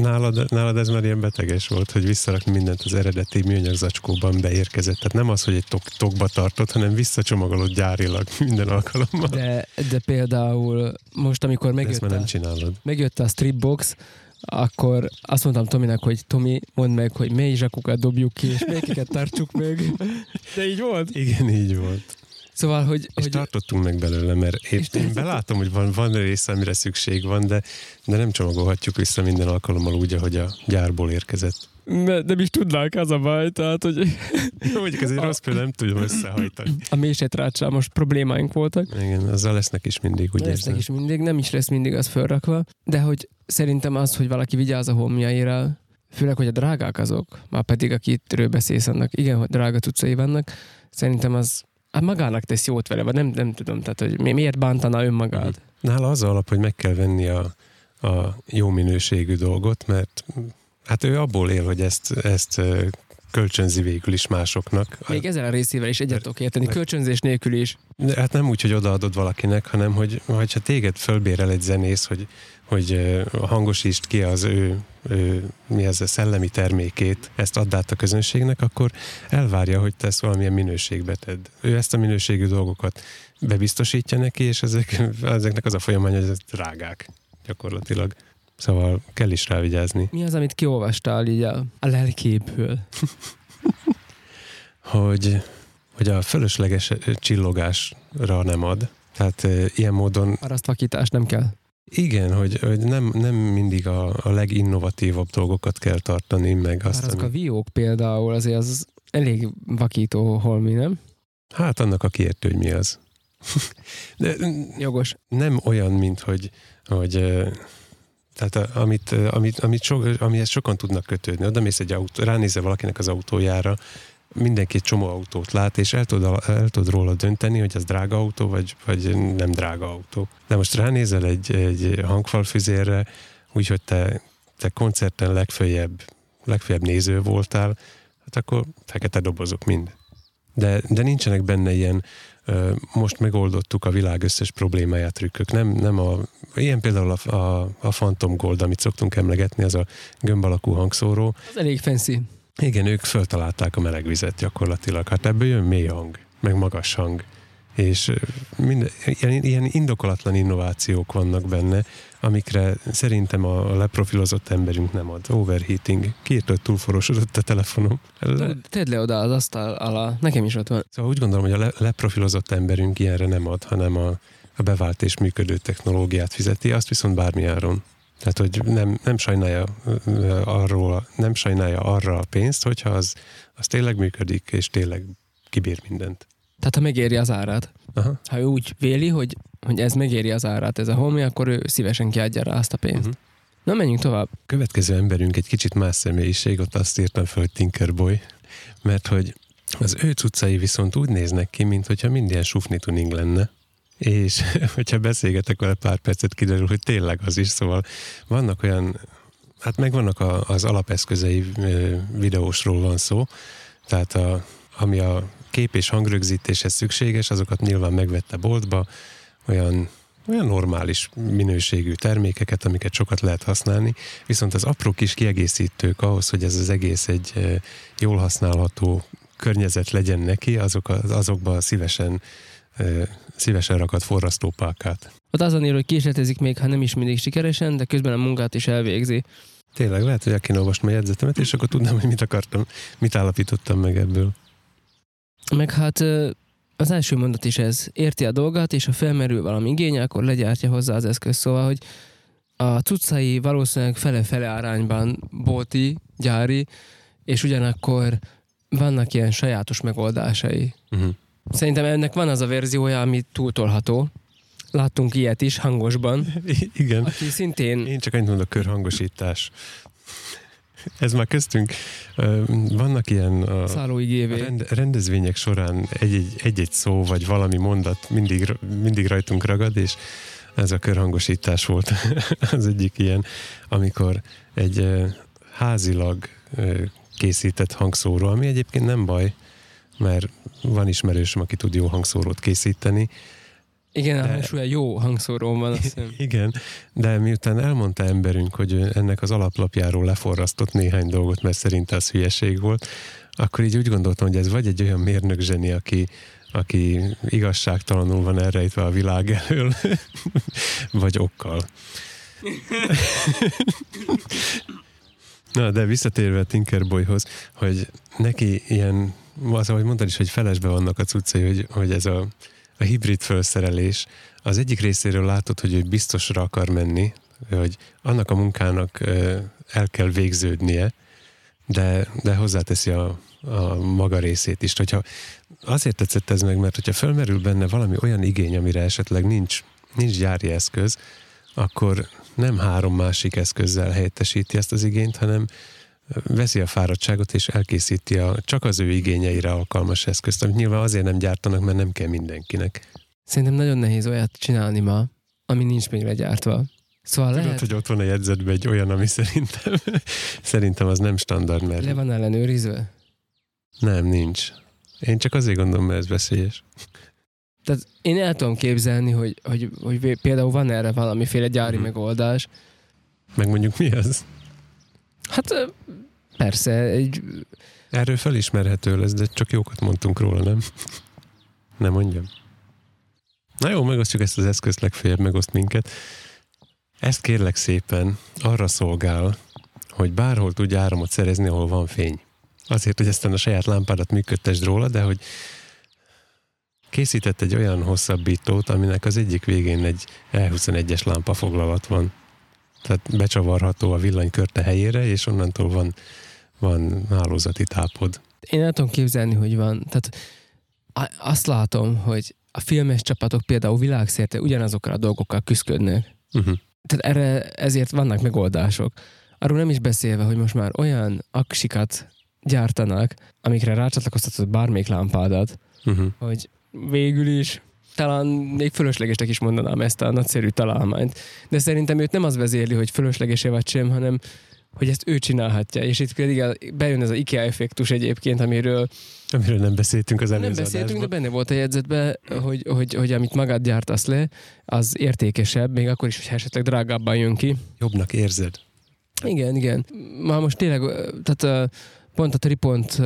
nálad, nálad ez már ilyen beteges volt, hogy visszarakni mindent az eredeti műanyag zacskóban beérkezett. Tehát nem az, hogy egy tok, tokba tartott, hanem visszacsomagolod gyárilag minden alkalommal. De De, például most, amikor megjött nem a, csinálod. megjött a stripbox, akkor azt mondtam Tominek, hogy Tomi, mondd meg, hogy mely zsakukat dobjuk ki, és melyiket tartsuk meg. De így volt. Igen, így volt. Szóval, hogy, És hogy tartottunk meg belőle, mert én, én belátom, hogy van, van része, amire szükség van, de, de nem csomagolhatjuk vissza minden alkalommal úgy, ahogy a gyárból érkezett. ne, nem is tudnánk, az a baj, tehát, hogy Jó, mondjuk ez egy rossz példa, nem tudom összehajtani. a mélysétráccsal most problémáink voltak. Igen, azzal lesznek is mindig, úgy Lesznek is mindig, nem is lesz mindig az fölrakva, de hogy szerintem az, hogy valaki vigyáz a homjaira, főleg, hogy a drágák azok, már pedig akitről beszélsz annak, igen, hogy drága cuccai vannak, szerintem az hát magának tesz jót vele, vagy nem, nem tudom, tehát hogy mi- miért bántana önmagát. Nála az alap, hogy meg kell venni a, a jó minőségű dolgot, mert hát ő abból él, hogy ezt, ezt kölcsönzi végül is másoknak. Még ezzel a részével is egyet tudok érteni, kölcsönzés nélkül is. Hát nem úgy, hogy odaadod valakinek, hanem hogy ha téged fölbérel egy zenész, hogy, hogy hangosítsd ki az ő, ő mi ez a szellemi termékét, ezt add át a közönségnek, akkor elvárja, hogy te ezt valamilyen minőségbe tedd. Ő ezt a minőségű dolgokat bebiztosítja neki, és ezek, ezeknek az a folyamány, hogy ezek drágák gyakorlatilag. Szóval kell is rá vigyázni, Mi az, amit kiolvastál így a, a lelkéből? hogy, hogy a fölösleges csillogásra nem ad. Tehát ö, ilyen módon Parasztvakítás nem kell. Igen, hogy, hogy nem, nem mindig a, a leginnovatívabb dolgokat kell tartani, meg azt, azok a ami, viók például azért az elég vakító holmi, nem? hát annak, aki érti, hogy mi az. De Jogos. nem olyan, mint hogy, hogy tehát a- amit, amit, amit so, amihez sokan tudnak kötődni. Oda mész egy autó, ránézel valakinek az autójára, mindenki egy csomó autót lát, és el tud, el tud róla dönteni, hogy az drága autó, vagy, vagy nem drága autó. De most ránézel egy, egy hangfalfüzérre, úgyhogy te, te koncerten legfőjebb, legfőjebb néző voltál, hát akkor fekete dobozok mind. De, de nincsenek benne ilyen most megoldottuk a világ összes problémáját trükkök. Nem, nem a, ilyen például a, a, a Phantom Gold, amit szoktunk emlegetni, az a gömb alakú hangszóró. Az elég fancy. Igen, ők föltalálták a melegvizet gyakorlatilag. Hát ebből jön mély hang, meg magas hang és minden, ilyen, ilyen indokolatlan innovációk vannak benne, amikre szerintem a leprofilozott emberünk nem ad. Overheating. Kiért, hogy túlforosodott a telefonom? Le... Tedd le oda az asztal alá. Nekem is ott van. Szóval úgy gondolom, hogy a le, leprofilozott emberünk ilyenre nem ad, hanem a, a bevált és működő technológiát fizeti, azt viszont bármi áron. Tehát, hogy nem, nem, sajnálja arról, nem sajnálja arra a pénzt, hogyha az, az tényleg működik, és tényleg kibír mindent. Tehát ha megéri az árát. Aha. Ha ő úgy véli, hogy, hogy ez megéri az árát, ez a homi, akkor ő szívesen kiadja rá azt a pénzt. Uh-huh. Na, menjünk tovább. Következő emberünk egy kicsit más személyiség, ott azt írtam fel, hogy Tinkerboy, mert hogy az ő cuccai viszont úgy néznek ki, mint hogyha minden sufni tuning lenne, és hogyha beszélgetek vele pár percet, kiderül, hogy tényleg az is, szóval vannak olyan, hát megvannak a, az alapeszközei videósról van szó, tehát a, ami a kép és hangrögzítéshez szükséges, azokat nyilván megvette boltba, olyan olyan normális minőségű termékeket, amiket sokat lehet használni, viszont az apró kis kiegészítők ahhoz, hogy ez az egész egy jól használható környezet legyen neki, azok azokba szívesen, szívesen rakat forrasztópákát. Ott azon ír, hogy kísérletezik még, ha nem is mindig sikeresen, de közben a munkát is elvégzi. Tényleg, lehet, hogy el kéne olvasni a jegyzetemet, és akkor tudnám, hogy mit akartam, mit állapítottam meg ebből. Meg hát az első mondat is ez. Érti a dolgat, és ha felmerül valami igény, akkor legyártja hozzá az eszköz. Szóval, hogy a cuccai valószínűleg fele-fele arányban bolti, gyári, és ugyanakkor vannak ilyen sajátos megoldásai. Uh-huh. Szerintem ennek van az a verziója, ami túltolható. Láttunk ilyet is hangosban. Igen. Aki szintén... Én csak annyit mondok, körhangosítás. Ez már köztünk. Vannak ilyen a rend, rendezvények során egy-egy szó, vagy valami mondat mindig, mindig rajtunk ragad, és ez a körhangosítás volt az egyik ilyen, amikor egy házilag készített hangszóró, ami egyébként nem baj, mert van ismerősöm, aki tud jó hangszórót készíteni, igen, de, a jó hangszóró van, azt hiszem. Igen, de miután elmondta emberünk, hogy ennek az alaplapjáról leforrasztott néhány dolgot, mert szerint az hülyeség volt, akkor így úgy gondoltam, hogy ez vagy egy olyan mérnök zseni, aki, aki igazságtalanul van elrejtve a világ elől, vagy okkal. Na, de visszatérve a Tinkerboyhoz, hogy neki ilyen, az, ahogy mondtad is, hogy felesbe vannak a cuccai, hogy, hogy ez a a hibrid felszerelés az egyik részéről látod, hogy ő biztosra akar menni, hogy annak a munkának el kell végződnie, de, de hozzáteszi a, a maga részét is. Hogyha azért tetszett ez meg, mert hogyha felmerül benne valami olyan igény, amire esetleg nincs, nincs gyári eszköz, akkor nem három másik eszközzel helyettesíti ezt az igényt, hanem veszi a fáradtságot és elkészíti a, csak az ő igényeire alkalmas eszközt, amit nyilván azért nem gyártanak, mert nem kell mindenkinek. Szerintem nagyon nehéz olyat csinálni ma, ami nincs még legyártva. Szóval Tudod, lehet... hogy ott van a jegyzetben egy olyan, ami szerintem, szerintem az nem standard, mert... Le van ellenőrizve? Nem, nincs. Én csak azért gondolom, mert ez veszélyes. Tehát én el tudom képzelni, hogy, hogy, hogy például van erre valamiféle gyári hmm. megoldás. Meg mondjuk mi az? Hát persze, egy... Erről felismerhető lesz, de csak jókat mondtunk róla, nem? Nem mondjam. Na jó, megosztjuk ezt az eszközt, legfeljebb megoszt minket. Ezt kérlek szépen arra szolgál, hogy bárhol tudj áramot szerezni, ahol van fény. Azért, hogy aztán a saját lámpádat működtesd róla, de hogy készített egy olyan hosszabbítót, aminek az egyik végén egy E21-es lámpa foglalat van. Tehát becsavarható a villanykörte helyére, és onnantól van, van hálózati tápod. Én el tudom képzelni, hogy van. Tehát azt látom, hogy a filmes csapatok például világszerte ugyanazokkal a dolgokkal küzdködnek. Uh-huh. Tehát erre ezért vannak megoldások. Arról nem is beszélve, hogy most már olyan aksikat gyártanak, amikre rácsatlakoztatod bármelyik lámpádat, uh-huh. hogy végül is talán még fölöslegesnek is mondanám ezt a nagyszerű találmányt. De szerintem őt nem az vezérli, hogy fölöslegesé vagy sem, hanem hogy ezt ő csinálhatja. És itt pedig bejön ez az IKEA effektus egyébként, amiről Amiről nem beszéltünk az előző Nem beszéltünk, adásban. de benne volt a jegyzetben, hogy, hogy, hogy amit magad gyártasz le, az értékesebb, még akkor is, hogy esetleg drágábban jön ki. Jobbnak érzed. Igen, igen. Már most tényleg, tehát pont a Tripont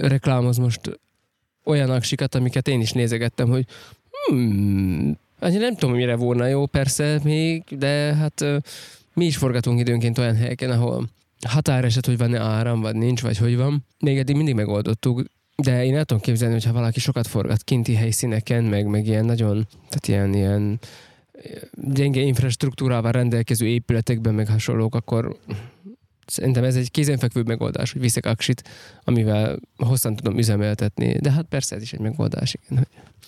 reklámoz most olyan aksikat, amiket én is nézegettem, hogy hmm, nem tudom, mire volna jó, persze még, de hát mi is forgatunk időnként olyan helyeken, ahol határeset, hogy van-e áram, vagy nincs, vagy hogy van. Még eddig mindig megoldottuk, de én el tudom képzelni, hogyha valaki sokat forgat kinti helyszíneken, meg, meg ilyen nagyon, tehát ilyen, ilyen gyenge infrastruktúrával rendelkező épületekben, meg hasonlók, akkor szerintem ez egy kézenfekvő megoldás, hogy viszek aksit, amivel hosszan tudom üzemeltetni. De hát persze ez is egy megoldás, igen.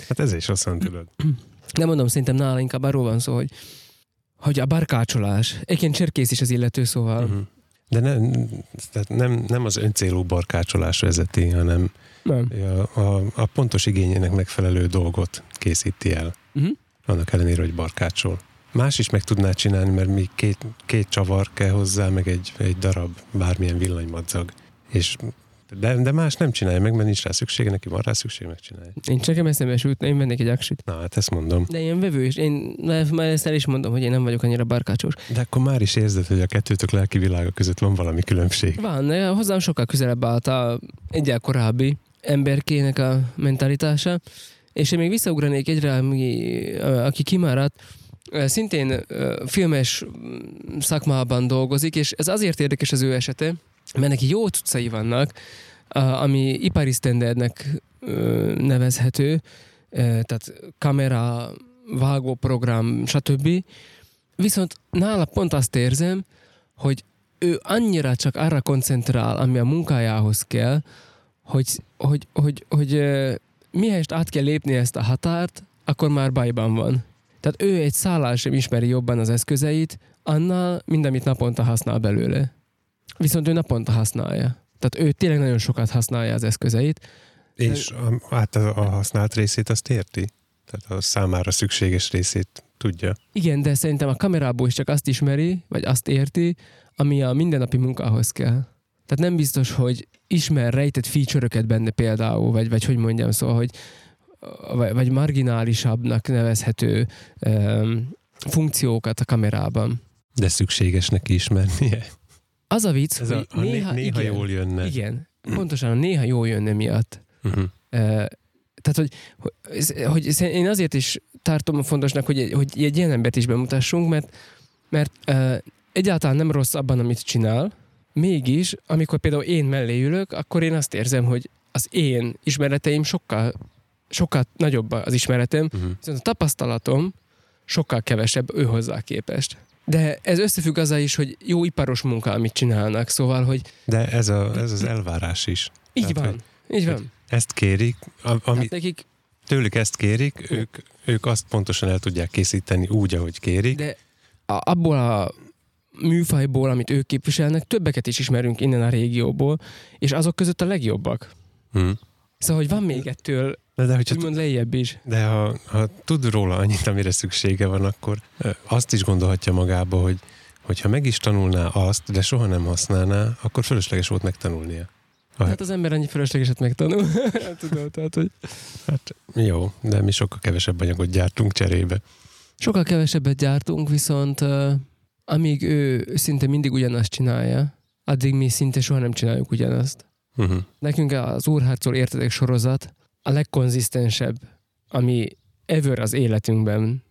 Hát ez is hosszan tudod. De mondom, szerintem nála inkább arról van szó, hogy, hogy a barkácsolás. Egyébként cserkész is az illető, szóval uh-huh. De nem, tehát nem, nem az öncélú barkácsolás vezeti, hanem nem. A, a, a pontos igényének megfelelő dolgot készíti el. Uh-huh. Annak ellenére, hogy barkácsol. Más is meg tudná csinálni, mert még két, két csavar kell hozzá, meg egy, egy darab bármilyen villanymadzag. És de, de más nem csinálja meg, mert nincs rá szüksége, neki van rá szükség, megcsinálja. Én csak eszembe sült, én vennék egy aksit. Na, hát ezt mondom. De én vevő is, én már ezt el is mondom, hogy én nem vagyok annyira barkácsos. De akkor már is érzed, hogy a kettőtök lelki világa között van valami különbség. Van, de hozzám sokkal közelebb állt a egyel korábbi emberkének a mentalitása, és én még visszaugranék egyre, ami, aki kimaradt, szintén filmes szakmában dolgozik, és ez azért érdekes az ő esete, mert neki jó cuccai vannak, ami ipari standardnek nevezhető, tehát kamera, vágóprogram, stb. Viszont nála pont azt érzem, hogy ő annyira csak arra koncentrál, ami a munkájához kell, hogy, hogy, hogy, hogy, hogy mihelyest át kell lépni ezt a határt, akkor már bajban van. Tehát ő egy szállás sem ismeri jobban az eszközeit, annál, mint amit naponta használ belőle. Viszont ő naponta használja. Tehát ő tényleg nagyon sokat használja az eszközeit. És a, hát a, a használt részét azt érti? Tehát a számára szükséges részét tudja. Igen, de szerintem a kamerából is csak azt ismeri, vagy azt érti, ami a mindennapi munkához kell. Tehát nem biztos, hogy ismer rejtett feature-öket benne például, vagy, vagy hogy mondjam, szóval, hogy vagy, vagy marginálisabbnak nevezhető um, funkciókat a kamerában. De szükséges neki ismernie. Az a vicc, Ez hogy a, a néha, néha igen, jól jönne. Igen, pontosan a néha jól jönne miatt. Uh-huh. Uh, tehát, hogy, hogy, hogy én azért is tartom fontosnak, hogy, hogy egy ilyen embert is bemutassunk, mert, mert uh, egyáltalán nem rossz abban, amit csinál, mégis, amikor például én mellé ülök, akkor én azt érzem, hogy az én ismereteim sokkal, sokkal nagyobb az ismeretem, uh-huh. viszont a tapasztalatom sokkal kevesebb ő hozzá képest. De ez összefügg azzal is, hogy jó iparos munka, amit csinálnak, szóval, hogy... De ez, a, ez az elvárás is. Így Tehát, van, hogy, így van. Ezt kérik, ami, hát nekik... tőlük ezt kérik, ők, ők azt pontosan el tudják készíteni úgy, ahogy kérik. De a, abból a műfajból, amit ők képviselnek, többeket is ismerünk innen a régióból, és azok között a legjobbak. Hmm. Szóval, hogy van még ettől de, de hogyha úgymond lejjebb is. De ha, ha tud róla annyit, amire szüksége van, akkor azt is gondolhatja magába, hogy hogyha meg is tanulná azt, de soha nem használná, akkor fölösleges volt megtanulnia. Ha hát az ember annyi fölöslegeset megtanul. Tudod, tehát, hogy... Hát jó, de mi sokkal kevesebb anyagot gyártunk cserébe. Sokkal kevesebbet gyártunk, viszont uh, amíg ő szinte mindig ugyanazt csinálja, addig mi szinte soha nem csináljuk ugyanazt. Uh-huh. Nekünk az Úrhárcol értedek sorozat a legkonzisztensebb, ami ever az életünkben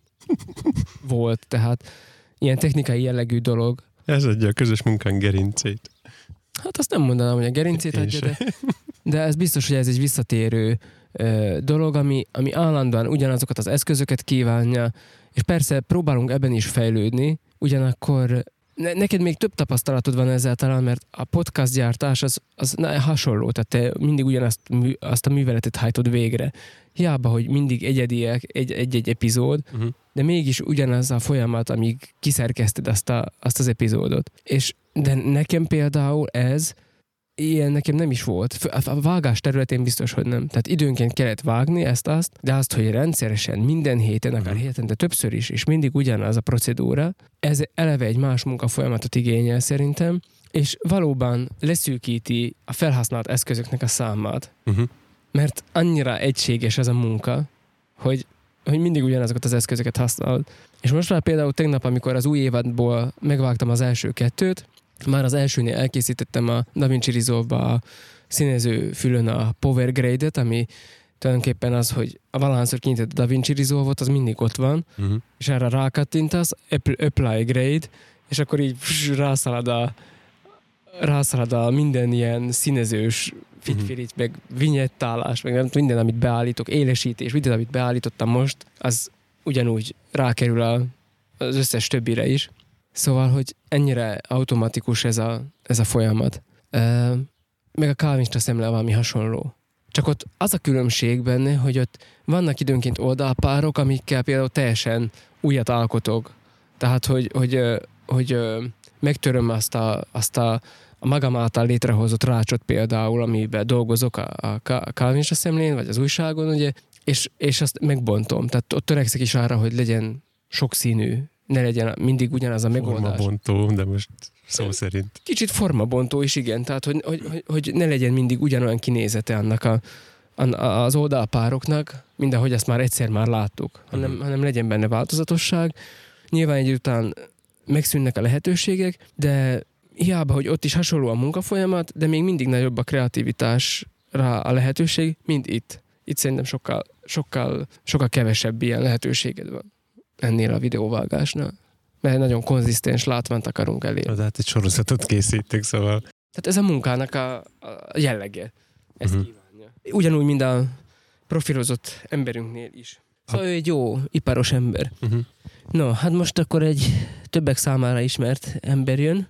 volt, tehát ilyen technikai jellegű dolog. Ez adja a közös munkán gerincét. Hát azt nem mondanám, hogy a gerincét adja, de, de ez biztos, hogy ez egy visszatérő ö, dolog, ami, ami állandóan ugyanazokat az eszközöket kívánja, és persze próbálunk ebben is fejlődni, ugyanakkor ne, neked még több tapasztalatod van ezzel talán, mert a podcast gyártás az, az na, hasonló, tehát te mindig ugyanazt azt a műveletet hajtod végre. Hiába, hogy mindig egyediek egy-egy epizód, uh-huh. de mégis ugyanaz a folyamat, amíg kiszerkezted azt, a, azt az epizódot. És de nekem például ez ilyen nekem nem is volt. A vágás területén biztos, hogy nem. Tehát időnként kellett vágni ezt-azt, de azt, hogy rendszeresen, minden héten, akár hétente többször is, és mindig ugyanaz a procedúra, ez eleve egy más munkafolyamatot igényel szerintem, és valóban leszűkíti a felhasznált eszközöknek a számát. Uh-huh. Mert annyira egységes ez a munka, hogy, hogy mindig ugyanazokat az eszközöket használod. És most már például tegnap, amikor az új évadból megvágtam az első kettőt, már az elsőnél elkészítettem a DaVinci Resolve-ba a színező fülön a Power Grade-et, ami tulajdonképpen az, hogy a valahányszor kinyitott a DaVinci Resolve-ot, az mindig ott van, uh-huh. és erre rákattintasz, Apply Grade, és akkor így rászalad a, rászalad a minden ilyen színezős fitfirit, uh-huh. meg vinyettálás, meg nem minden, amit beállítok, élesítés, minden, amit beállítottam most, az ugyanúgy rákerül a, az összes többire is. Szóval, hogy ennyire automatikus ez a, ez a folyamat. E, meg a kávista szemle valami hasonló. Csak ott az a különbség benne, hogy ott vannak időnként oldalpárok, amikkel például teljesen újat alkotok. Tehát, hogy, hogy, hogy, hogy megtöröm azt a, azt a, a magam által létrehozott rácsot például, amiben dolgozok a, a kávista szemlén, vagy az újságon, ugye, és, és azt megbontom. Tehát ott törekszek is arra, hogy legyen sokszínű, ne legyen mindig ugyanaz a megoldás. Formabontó, de most szó szerint. Kicsit formabontó is, igen. Tehát, hogy, hogy, hogy, ne legyen mindig ugyanolyan kinézete annak a, az oldalpároknak, mint ahogy ezt már egyszer már láttuk, hanem, uh-huh. hanem legyen benne változatosság. Nyilván egy után megszűnnek a lehetőségek, de hiába, hogy ott is hasonló a munkafolyamat, de még mindig nagyobb a kreativitásra a lehetőség, mint itt. Itt szerintem sokkal, sokkal, sokkal kevesebb ilyen lehetőséged van ennél a videóvágásnál. Mert nagyon konzisztens látványt akarunk elérni. De hát egy sorozatot készítik, szóval... Tehát ez a munkának a, a jellege. Ezt uh-huh. kívánja. Ugyanúgy, mint a profilozott emberünknél is. Szóval ő egy jó, iparos ember. Uh-huh. No, hát most akkor egy többek számára ismert ember jön.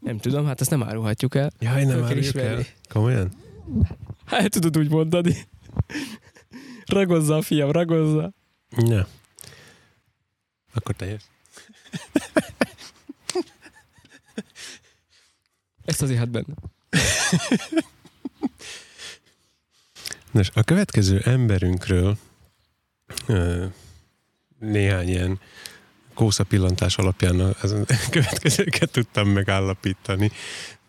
Nem tudom, hát ezt nem árulhatjuk el. Jaj, nem áruljuk el? Komolyan? Hát tudod úgy mondani. ragozza, fiam, ragozza. Ja. Akkor te jössz. Ezt azért hát benne. Nos, a következő emberünkről néhány ilyen kósza pillantás alapján a következőket tudtam megállapítani.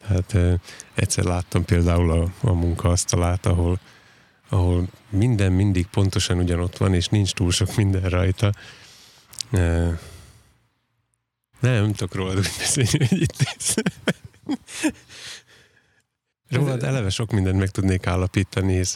Tehát egyszer láttam például a, a munkaasztalát, ahol, ahol minden mindig pontosan ugyanott van, és nincs túl sok minden rajta. Nem, nem tudok rólad úgy beszélni, hogy itt ez. Rólad eleve sok mindent meg tudnék állapítani, és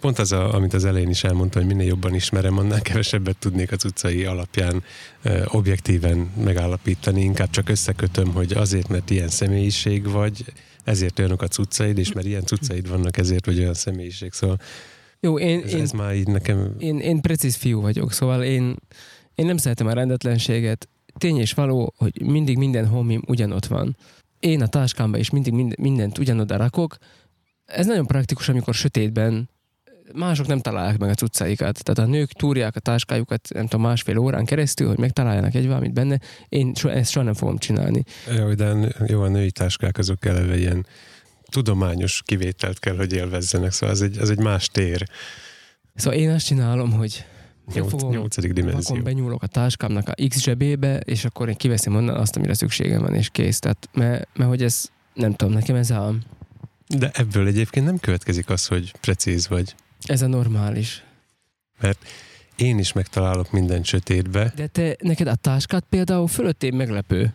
pont az, a, amit az elején is elmondtam, hogy minél jobban ismerem, annál kevesebbet tudnék az utcai alapján ö, objektíven megállapítani, inkább csak összekötöm, hogy azért, mert ilyen személyiség vagy, ezért olyanok a cuccaid, és mert ilyen cuccaid vannak, ezért vagy olyan személyiség. Szóval jó, én, ez, én, ez már így nekem... Én, én precíz fiú vagyok, szóval én én nem szeretem a rendetlenséget. Tény és való, hogy mindig minden homim ugyanott van. Én a táskámba is mindig mind, mindent ugyanoda rakok. Ez nagyon praktikus, amikor sötétben mások nem találják meg a cuccaikat. Tehát a nők túrják a táskájukat, nem tudom, másfél órán keresztül, hogy megtaláljanak egy valamit benne. Én so, ezt soha nem fogom csinálni. Jó, de jó, a női táskák azok eleve ilyen tudományos kivételt kell, hogy élvezzenek, szóval ez egy, ez egy más tér. Szóval én azt csinálom, hogy Nyolc, nyolcadik dimenzió. Akkor benyúlok a táskámnak a X zsebébe, és akkor én kiveszem onnan azt, amire szükségem van, és kész. Tehát, mert, mert hogy ez, nem tudom, nekem ez a... De ebből egyébként nem következik az, hogy precíz vagy. Ez a normális. Mert én is megtalálok minden sötétbe. De te, neked a táskát például fölöttén meglepő.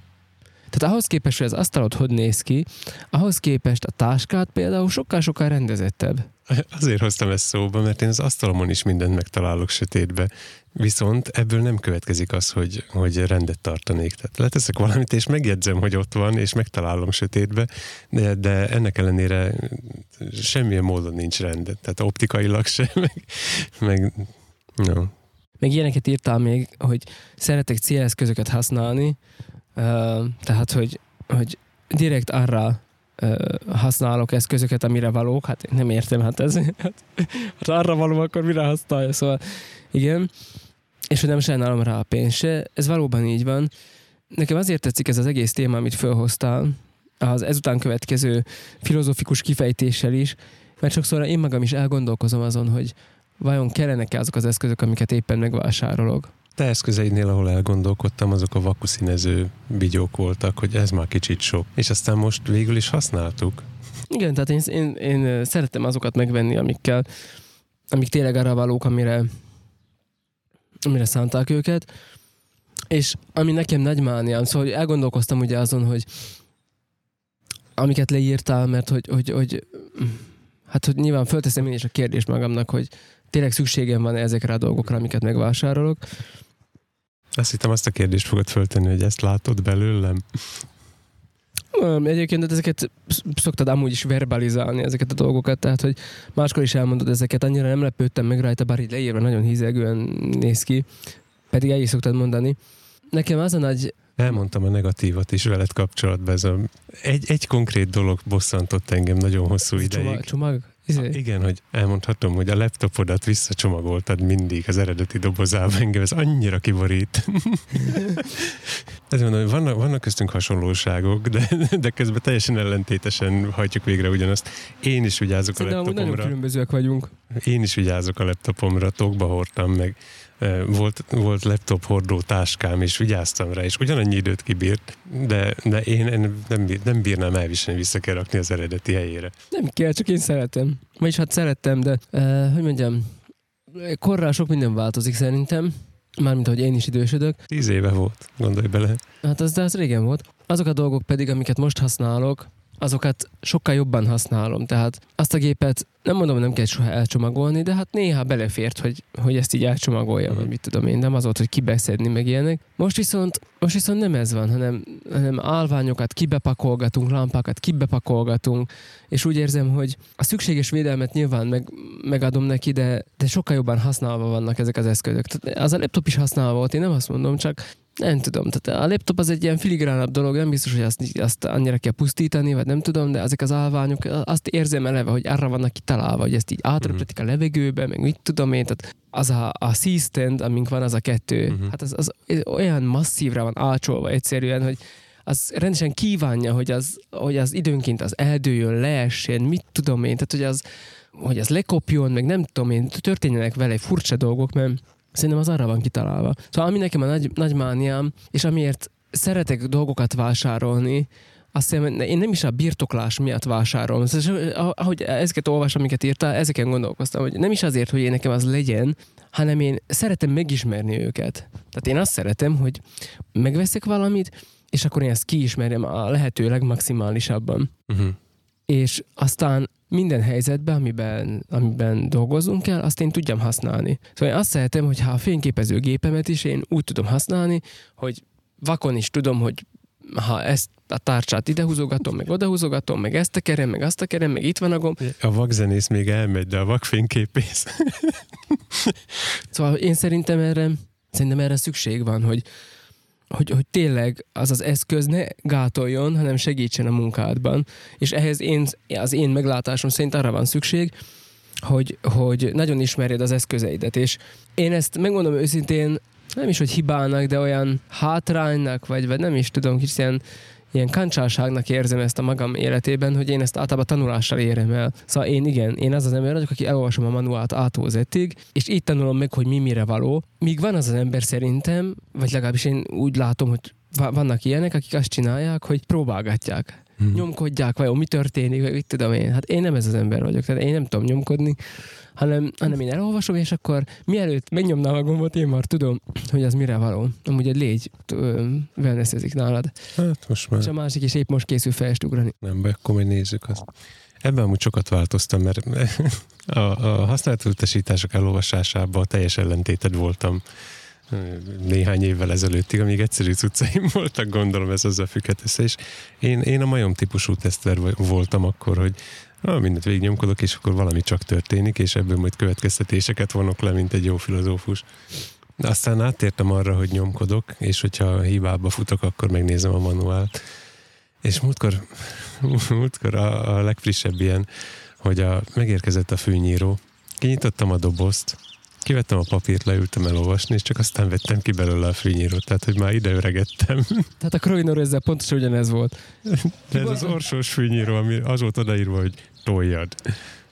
Tehát ahhoz képest, hogy az asztalod hogy néz ki, ahhoz képest a táskát például sokkal-sokkal rendezettebb. Azért hoztam ezt szóba, mert én az asztalomon is mindent megtalálok sötétbe. Viszont ebből nem következik az, hogy, hogy rendet tartanék. Tehát leteszek valamit, és megjegyzem, hogy ott van, és megtalálom sötétbe, de, de ennek ellenére semmilyen módon nincs rend. Tehát optikailag sem, meg, meg no. Meg ilyeneket írtál még, hogy szeretek céleszközöket használni, tehát, hogy, hogy direkt arra használok eszközöket, amire valók, hát nem értem, hát ez hát, hát arra való, akkor mire használja, szóval igen, és hogy nem sajnálom rá a pénzt se, ez valóban így van. Nekem azért tetszik ez az egész téma, amit felhoztál, az ezután következő filozófikus kifejtéssel is, mert sokszor én magam is elgondolkozom azon, hogy vajon kellenek-e azok az eszközök, amiket éppen megvásárolok. Te eszközeidnél, ahol elgondolkodtam, azok a vakuszínező bigyók voltak, hogy ez már kicsit sok. És aztán most végül is használtuk. Igen, tehát én, én, én szeretem azokat megvenni, amikkel, amik tényleg arra valók, amire, amire szánták őket. És ami nekem nagy mániám, szóval elgondolkoztam ugye azon, hogy amiket leírtál, mert hogy, hogy, hogy hát hogy nyilván fölteszem én is a kérdést magamnak, hogy tényleg szükségem van ezekre a dolgokra, amiket megvásárolok. Azt hittem azt a kérdést fogod föltenni, hogy ezt látod belőlem? Egyébként ezeket szoktad amúgy is verbalizálni, ezeket a dolgokat, tehát hogy máskor is elmondod ezeket, annyira nem lepődtem meg rajta, bár így leírva nagyon hízelgően néz ki, pedig el is szoktad mondani. Nekem az a nagy Elmondtam a negatívat is veled kapcsolatban. Ez a, egy, egy konkrét dolog bosszantott engem nagyon hosszú ideig. Csomag? csomag? Izé? Igen, hogy elmondhatom, hogy a laptopodat visszacsomagoltad mindig az eredeti dobozába. Engem ez annyira kiborít. Ez mondom, hogy vannak, vannak köztünk hasonlóságok, de, de közben teljesen ellentétesen hajtjuk végre ugyanazt. Én is vigyázok Szerintem a laptopomra. nagyon különbözőek vagyunk. Én is vigyázok a laptopomra, tokba hordtam meg volt, volt laptop hordó táskám, és vigyáztam rá, és ugyanannyi időt kibírt, de, de én nem, nem bírnám elviselni, vissza kell rakni az eredeti helyére. Nem kell, csak én szeretem. Vagyis hát szerettem, de uh, hogy mondjam, korral sok minden változik szerintem. Mármint, hogy én is idősödök. Tíz éve volt, gondolj bele. Hát az, de az régen volt. Azok a dolgok pedig, amiket most használok, azokat sokkal jobban használom. Tehát azt a gépet nem mondom, hogy nem kell soha elcsomagolni, de hát néha belefért, hogy, hogy ezt így elcsomagolja, uh-huh. vagy mit tudom én, nem az volt, hogy kibeszedni, meg ilyenek. Most viszont, most viszont nem ez van, hanem, hanem állványokat kibepakolgatunk, lámpákat kibepakolgatunk, és úgy érzem, hogy a szükséges védelmet nyilván meg, megadom neki, de, de sokkal jobban használva vannak ezek az eszközök. Tehát az a laptop is használva volt, én nem azt mondom, csak nem tudom, tehát a laptop az egy ilyen filigránabb dolog, nem biztos, hogy azt, azt annyira kell pusztítani, vagy nem tudom, de ezek az állványok, azt érzem eleve, hogy arra vannak kitalálva, hogy ezt így átreptetik a levegőbe, meg mit tudom én, tehát az a, a C-stand, amink van, az a kettő, uh-huh. hát az, az olyan masszívra van ácsolva egyszerűen, hogy az rendesen kívánja, hogy az, hogy az időnként az eldőjön, leessen, mit tudom én, tehát hogy az, hogy az lekopjon, meg nem tudom én, történjenek vele furcsa dolgok, mert Szerintem az arra van kitalálva. Szóval ami nekem a nagy, nagy mániám, és amiért szeretek dolgokat vásárolni, azt hiszem, én nem is a birtoklás miatt vásárolom. Szóval, ahogy ezeket olvasom, amiket írtál, ezeken gondolkoztam, hogy nem is azért, hogy én nekem az legyen, hanem én szeretem megismerni őket. Tehát én azt szeretem, hogy megveszek valamit, és akkor én ezt kiismerjem a lehető legmaximálisabban. Uh-huh. És aztán minden helyzetben, amiben, amiben dolgozunk kell, azt én tudjam használni. Szóval én azt szeretem, hogy ha a fényképezőgépemet is én úgy tudom használni, hogy vakon is tudom, hogy ha ezt a tárcsát ide húzogatom, meg oda húzogatom, meg ezt tekerem, meg azt tekerem, meg itt van a gomb. A vakzenész még elmegy, de a vakfényképész. szóval én szerintem erre, szerintem erre szükség van, hogy, hogy, hogy tényleg az az eszköz ne gátoljon, hanem segítsen a munkádban. És ehhez én, az én meglátásom szerint arra van szükség, hogy, hogy nagyon ismerjed az eszközeidet. És én ezt megmondom őszintén, nem is, hogy hibának, de olyan hátránynak, vagy, vagy nem is tudom, kicsit ilyen ilyen kancsáságnak érzem ezt a magam életében, hogy én ezt általában tanulással érem el. Szóval én igen, én az az ember vagyok, aki elolvasom a manuált ától és így tanulom meg, hogy mi mire való. Míg van az az ember szerintem, vagy legalábbis én úgy látom, hogy vannak ilyenek, akik azt csinálják, hogy próbálgatják. Hmm. Nyomkodják, vajon mi történik, vagy mit tudom én. Hát én nem ez az ember vagyok, tehát én nem tudom nyomkodni hanem, hanem én elolvasom, és akkor mielőtt megnyomnám a gombot, én már tudom, hogy az mire való. Amúgy egy légy wellnessezik nálad. Hát most már. És a másik is épp most készül fest ugrani. Nem baj, akkor majd nézzük azt. Ebben amúgy sokat változtam, mert a, a használt utasítások elolvasásában teljes ellentéted voltam néhány évvel ezelőttig, amíg egyszerű cuccaim voltak, gondolom ez azzal függhet össze, és én, én a majom típusú tesztver voltam akkor, hogy ah, mindent végignyomkodok, és akkor valami csak történik, és ebből majd következtetéseket vonok le, mint egy jó filozófus. De aztán áttértem arra, hogy nyomkodok, és hogyha hibába futok, akkor megnézem a manuált. És múltkor, múltkor a, a legfrissebb ilyen, hogy a, megérkezett a fűnyíró, kinyitottam a dobozt, Kivettem a papírt, leültem elolvasni, és csak aztán vettem ki belőle a fűnyírót, tehát hogy már ide öregettem. Tehát a Krovinor ezzel pontosan ugyanez volt. De ez az orsós fűnyíró, ami az volt odaírva, hogy toljad.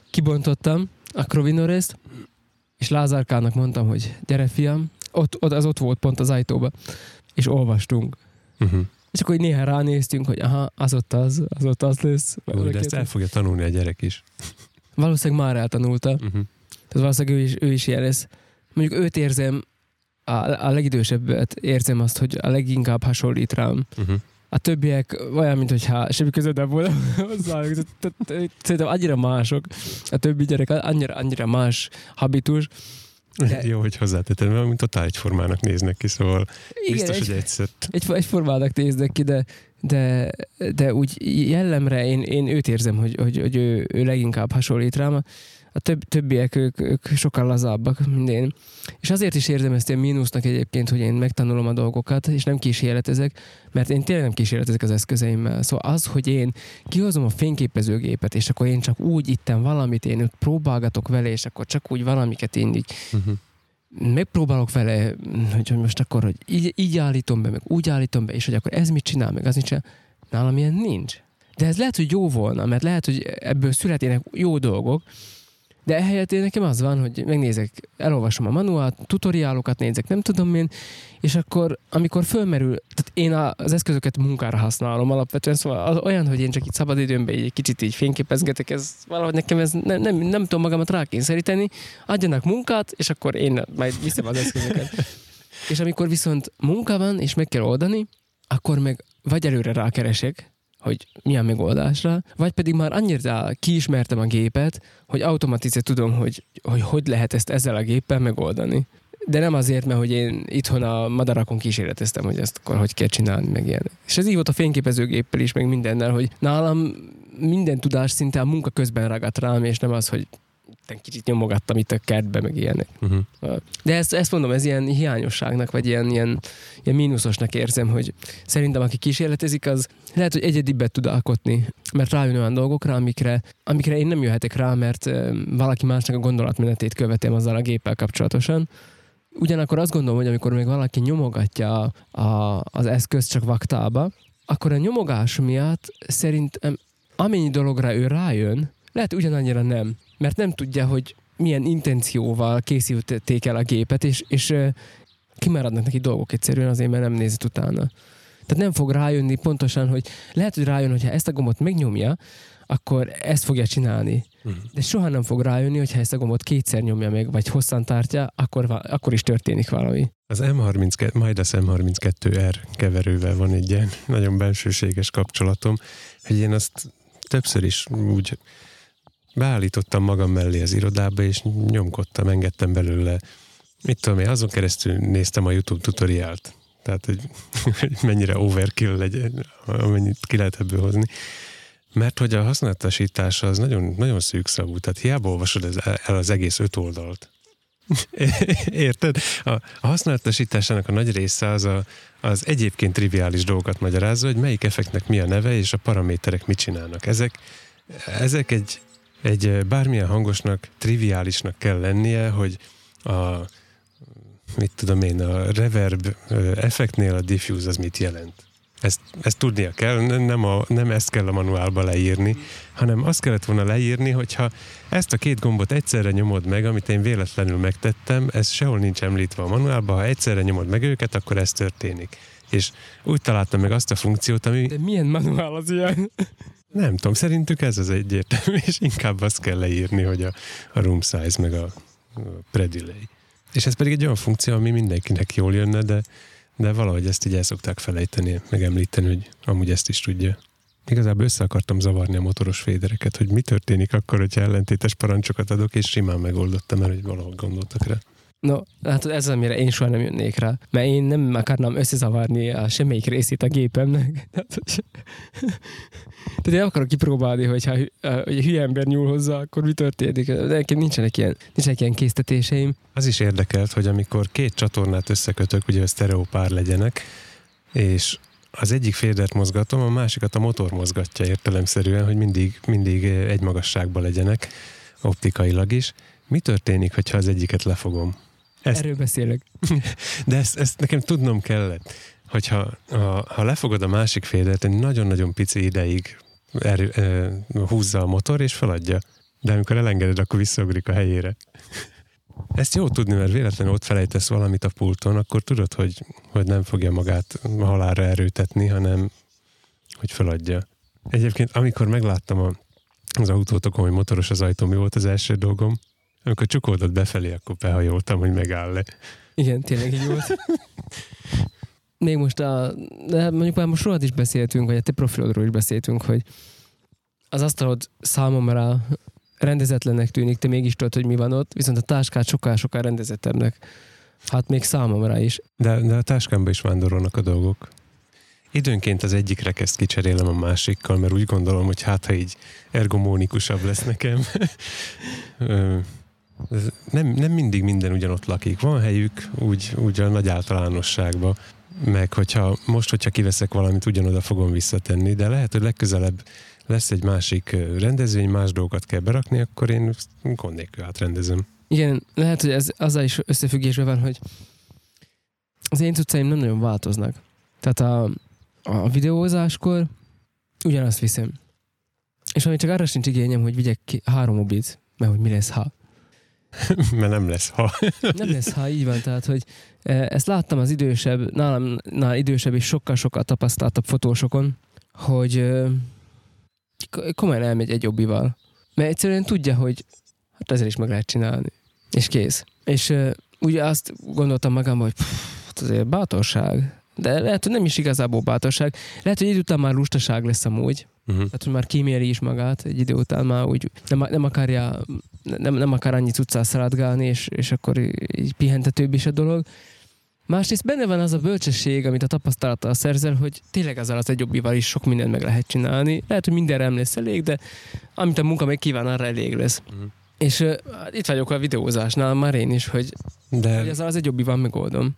Kibontottam a Krovinorészt, és Lázárkának mondtam, hogy gyere fiam, ott, ott, az ott volt pont az ajtóba, és olvastunk. Uh-huh. És akkor így néha ránéztünk, hogy aha, az ott az, az ott az lesz. Jó, de ezt el fogja tanulni a gyerek is. Valószínűleg már eltanulta. Uh-huh. Tehát valószínűleg ő is, ő is ilyen lesz. Mondjuk őt érzem, a, a legidősebbet érzem azt, hogy a leginkább hasonlít rám. Uh-huh. A többiek olyan, mintha semmi között nem volna hozzá. Szerintem annyira mások. A többi gyerek annyira, annyira más habitus. De... Jó, hogy hozzátettem, mert mint totál egyformának néznek ki, szóval Igen, biztos, egy, hogy egyszer. Egy, egyformának néznek ki, de, de, de úgy jellemre én, én őt érzem, hogy, hogy, hogy ő, ő leginkább hasonlít rám a több, többiek ők, ők sokkal lazábbak, mint én. És azért is érzem ezt ilyen mínusznak egyébként, hogy én megtanulom a dolgokat, és nem kísérletezek, mert én tényleg nem kísérletezek az eszközeimmel. Szóval az, hogy én kihozom a fényképezőgépet, és akkor én csak úgy itten valamit, én ott próbálgatok vele, és akkor csak úgy valamiket én így uh-huh megpróbálok vele, hogy most akkor, hogy így, így állítom be, meg úgy állítom be, és hogy akkor ez mit csinál, meg az mit csinál. Nálam ilyen nincs. De ez lehet, hogy jó volna, mert lehet, hogy ebből születnének jó dolgok, de ehelyett én nekem az van, hogy megnézek, elolvasom a manuált, tutoriálokat nézek, nem tudom én, és akkor, amikor fölmerül, tehát én az eszközöket munkára használom alapvetően, szóval az olyan, hogy én csak itt szabad időmben egy kicsit így fényképezgetek, ez valahogy nekem ez nem, nem, nem tudom magamat rákényszeríteni, adjanak munkát, és akkor én majd viszem az eszközöket. és amikor viszont munka van, és meg kell oldani, akkor meg vagy előre rákeresek, hogy milyen megoldásra, vagy pedig már annyira kiismertem a gépet, hogy automatice tudom, hogy, hogy hogy lehet ezt ezzel a géppel megoldani. De nem azért, mert hogy én itthon a madarakon kísérleteztem, hogy ezt akkor hogy kell csinálni, meg ilyen. És ez így volt a fényképezőgéppel is, meg mindennel, hogy nálam minden tudás szinte a munka közben ragadt rám, és nem az, hogy kicsit nyomogattam itt a kertbe, meg ilyenek. Uh-huh. De ezt, ezt mondom, ez ilyen hiányosságnak, vagy ilyen, ilyen, ilyen mínuszosnak érzem, hogy szerintem aki kísérletezik, az lehet, hogy egyedibbet tud alkotni, mert rájön olyan dolgokra, amikre, amikre én nem jöhetek rá, mert valaki másnak a gondolatmenetét követem azzal a géppel kapcsolatosan. Ugyanakkor azt gondolom, hogy amikor még valaki nyomogatja a, a, az eszközt csak vaktába, akkor a nyomogás miatt szerintem amennyi dologra ő rájön, lehet ugyanannyira nem mert nem tudja, hogy milyen intencióval készítették el a gépet, és, és kimaradnak neki dolgok egyszerűen azért, mert nem nézett utána. Tehát nem fog rájönni pontosan, hogy lehet, hogy rájön, hogyha ezt a gombot megnyomja, akkor ezt fogja csinálni. Uh-huh. De soha nem fog rájönni, hogyha ezt a gombot kétszer nyomja meg, vagy hosszan tartja, akkor, akkor is történik valami. Az M32, majd az M32R keverővel van egy ilyen nagyon bensőséges kapcsolatom, hogy én azt többször is úgy beállítottam magam mellé az irodába, és nyomkodtam, engedtem belőle. Mit tudom én, azon keresztül néztem a YouTube tutoriált. Tehát, hogy, hogy mennyire overkill legyen, amennyit ki lehet ebből hozni. Mert hogy a használatasítása az nagyon, nagyon szűkszavú, tehát hiába olvasod el az egész öt oldalt. Érted? A, használatasításának a nagy része az, a, az egyébként triviális dolgokat magyarázza, hogy melyik effektnek mi a neve, és a paraméterek mit csinálnak. Ezek, ezek egy egy bármilyen hangosnak, triviálisnak kell lennie, hogy a mit tudom én, a reverb effektnél a diffuse az mit jelent. Ezt, ezt tudnia kell, nem, a, nem ezt kell a manuálba leírni, hanem azt kellett volna leírni, hogyha ezt a két gombot egyszerre nyomod meg, amit én véletlenül megtettem, ez sehol nincs említve a manuálban, ha egyszerre nyomod meg őket, akkor ez történik. És úgy találtam meg azt a funkciót, ami... De milyen manuál az ilyen? Nem tudom, szerintük ez az egyértelmű, és inkább azt kell leírni, hogy a, a room size meg a, a predelay. És ez pedig egy olyan funkció, ami mindenkinek jól jönne, de, de valahogy ezt így el szokták felejteni, megemlíteni, hogy amúgy ezt is tudja. Igazából össze akartam zavarni a motoros fédereket, hogy mi történik akkor, hogyha ellentétes parancsokat adok, és simán megoldottam, mert hogy valahogy gondoltak rá. No, hát ez amire én soha nem jönnék rá, mert én nem akarnám összezavarni a semmelyik részét a gépemnek. Tehát én akarok kipróbálni, hogyha hogy egy hülye ember nyúl hozzá, akkor mi történik. De nekem nincsenek ilyen, nincsenek ilyen késztetéseim. Az is érdekelt, hogy amikor két csatornát összekötök, ugye a sztereopár legyenek, és az egyik fédert mozgatom, a másikat a motor mozgatja értelemszerűen, hogy mindig, mindig egy magasságban legyenek, optikailag is mi történik, hogyha az egyiket lefogom? Ezt, Erről beszélek. De ezt, ezt nekem tudnom kellett, hogyha ha, ha lefogod a másik félet, egy nagyon-nagyon pici ideig erő, ö, húzza a motor, és feladja. De amikor elengeded, akkor visszaugrik a helyére. Ezt jó tudni, mert véletlenül ott felejtesz valamit a pulton, akkor tudod, hogy, hogy nem fogja magát halálra erőtetni, hanem hogy feladja. Egyébként, amikor megláttam a, az autótokon, hogy motoros az ajtó, mi volt az első dolgom? Amikor csukoldott befelé, akkor behajoltam, hogy megáll le. Igen, tényleg így volt. Még most a, de mondjuk már most rólad is beszéltünk, vagy a te profilodról is beszéltünk, hogy az asztalod számomra rendezetlennek tűnik, te mégis tudod, hogy mi van ott, viszont a táskát sokkal-sokkal rendezettebbnek. Hát még számomra is. De, de a táskámba is vándorolnak a dolgok. Időnként az egyik rekeszt kicserélem a másikkal, mert úgy gondolom, hogy hát ha így ergomónikusabb lesz nekem. nem, nem mindig minden ugyanott lakik. Van helyük úgy, úgy a nagy általánosságban, meg hogyha most, hogyha kiveszek valamit, ugyanoda fogom visszatenni, de lehet, hogy legközelebb lesz egy másik rendezvény, más dolgokat kell berakni, akkor én gond nélkül átrendezem. Igen, lehet, hogy ez azzal is összefüggésben van, hogy az én cuccaim nem nagyon változnak. Tehát a, a videózáskor ugyanazt viszem. És ami csak arra sincs igényem, hogy vigyek ki három obit, mert hogy mi lesz, ha. mert nem lesz, ha. nem lesz, ha így van. Tehát, hogy ezt láttam az idősebb, nálam nál idősebb és sokkal-sokkal tapasztaltabb fotósokon, hogy komolyan elmegy egy obbival. Mert egyszerűen tudja, hogy hát ezzel is meg lehet csinálni. És kész. És uh, ugye azt gondoltam magamban, hogy pff, hát azért bátorság. De lehet, hogy nem is igazából bátorság. Lehet, hogy idő után már lustaság lesz amúgy. Uh-huh. Tehát, hogy már kíméli is magát, egy idő után már úgy nem, nem akarja, nem, nem akar annyit utcát szaladgálni, és, és akkor így pihentetőbb is a dolog. Másrészt benne van az a bölcsesség, amit a tapasztalattal szerzel, hogy tényleg az egy jobbival is sok mindent meg lehet csinálni. Lehet, hogy mindenre nem lesz elég, de amit a munka meg kíván, arra elég lesz. Uh-huh. És uh, itt vagyok a videózásnál már én is, hogy, de, hogy ezzel az egy jobbival megoldom.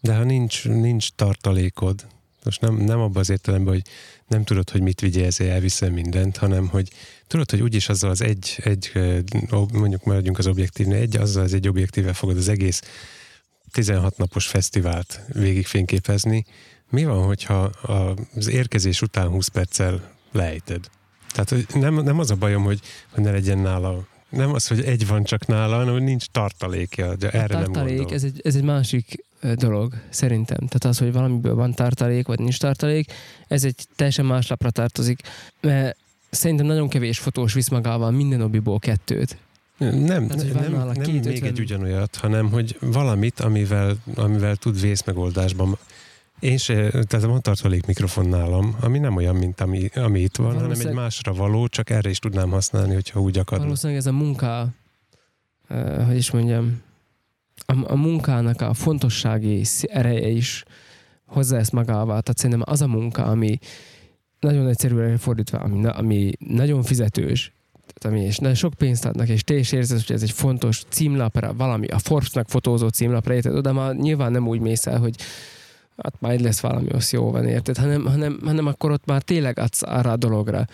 De ha nincs, nincs tartalékod, most nem, nem abban az értelemben, hogy nem tudod, hogy mit vigyél, ezért elviszem mindent, hanem hogy tudod, hogy úgyis azzal az egy, egy mondjuk maradjunk az objektívnél, egy, azzal az egy objektível fogod az egész 16 napos fesztivált végigfényképezni. Mi van, hogyha az érkezés után 20 perccel lejted? Tehát nem, nem az a bajom, hogy, hogy ne legyen nála nem az, hogy egy van csak nála, hanem hogy nincs tartalékja. De erre a tartalék, nem ez egy, ez egy másik dolog, szerintem. Tehát az, hogy valamiből van tartalék, vagy nincs tartalék, ez egy teljesen más lapra tartozik. Mert szerintem nagyon kevés fotós visz magával minden obiból kettőt. Nem, nem, nem, nem, nem még egy ugyanolyat, hanem hogy valamit, amivel, amivel tud vészmegoldásban. Én se, tehát van tartalék mikrofon nálam, ami nem olyan, mint ami, ami itt van, hanem egy másra való, csak erre is tudnám használni, hogyha úgy akar. Valószínűleg ez a munka, uh, hogy is mondjam, a, a munkának a fontossági ereje is hozzá ezt magával. Tehát szerintem az a munka, ami nagyon egyszerűen fordítva, ami, ami nagyon fizetős, ami és sok pénzt adnak, és te is érzed, hogy ez egy fontos címlapra, valami, a Forbes-nak fotózó címlapra, érted? Oda már nyilván nem úgy mész el, hogy hát majd lesz valami, az jó van, érted? Hanem, hanem, hanem akkor ott már tényleg adsz arra a dologra.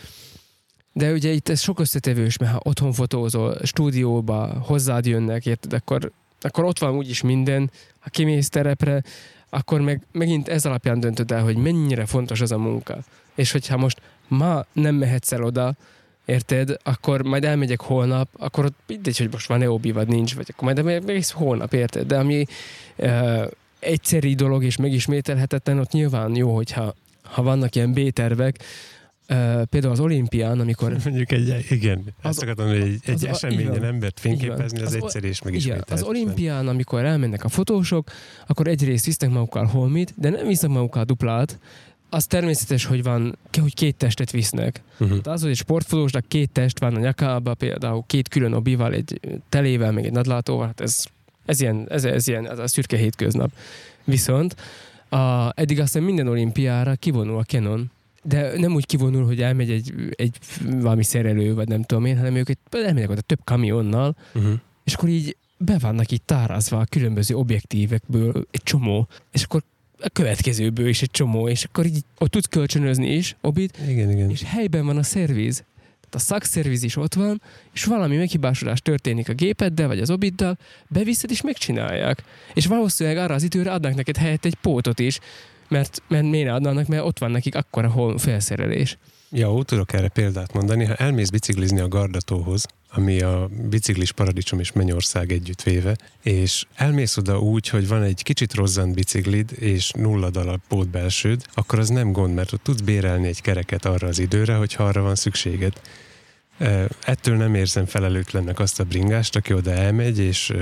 De ugye itt ez sok összetevős, mert ha otthon fotózol, stúdióba hozzád jönnek, érted, akkor, akkor ott van úgyis minden, ha kimész terepre, akkor meg, megint ez alapján döntöd el, hogy mennyire fontos az a munka. És hogyha most ma nem mehetsz el oda, érted, akkor majd elmegyek holnap, akkor ott mindegy, hogy most van-e obi, vagy nincs, vagy akkor majd elmegyek holnap, érted? De ami uh, egyszeri dolog és megismételhetetlen, ott nyilván jó, hogyha ha vannak ilyen B-tervek, Uh, például az olimpián, amikor... Mondjuk egy, igen, az, azt akartam, hogy egy, egy az, eseményen embert fényképezni, az, az egyszerű és megismételhetetlen. Az olimpián, amikor elmennek a fotósok, akkor egyrészt visznek magukkal holmit, de nem visznek magukkal duplát, az természetes, hogy van, hogy két testet visznek. Uh-huh. az, hogy egy sportfotósnak két test van a nyakába, például két külön obival, egy telével, meg egy nadlátóval, hát ez, ez, ilyen, ez, ez ilyen, ez a szürke hétköznap. Viszont a, eddig aztán minden olimpiára kivonul a Canon, de nem úgy kivonul, hogy elmegy egy, egy valami szerelő, vagy nem tudom én, hanem ők elmegyek oda több kamionnal, uh-huh. és akkor így be vannak itt tárazva a különböző objektívekből egy csomó, és akkor a következőből is egy csomó, és akkor így ott tudsz kölcsönözni is, obit, igen, igen. és helyben van a szerviz. Tehát a szakszerviz is ott van, és valami meghibásodás történik a gépeddel, vagy az obiddal, beviszed és megcsinálják. És valószínűleg arra az időre adnak neked helyett egy pótot is, mert, mert miért adnának, mert ott van nekik akkora hol felszerelés. Ja, tudok erre példát mondani. Ha elmész biciklizni a Gardatóhoz, ami a biciklis paradicsom és Mennyország együttvéve, és elmész oda úgy, hogy van egy kicsit rozzant biciklid, és nulla dalap pót belsőd, akkor az nem gond, mert ott tudsz bérelni egy kereket arra az időre, hogyha arra van szükséged. Ettől nem érzem felelőtlennek azt a bringást, aki oda elmegy, és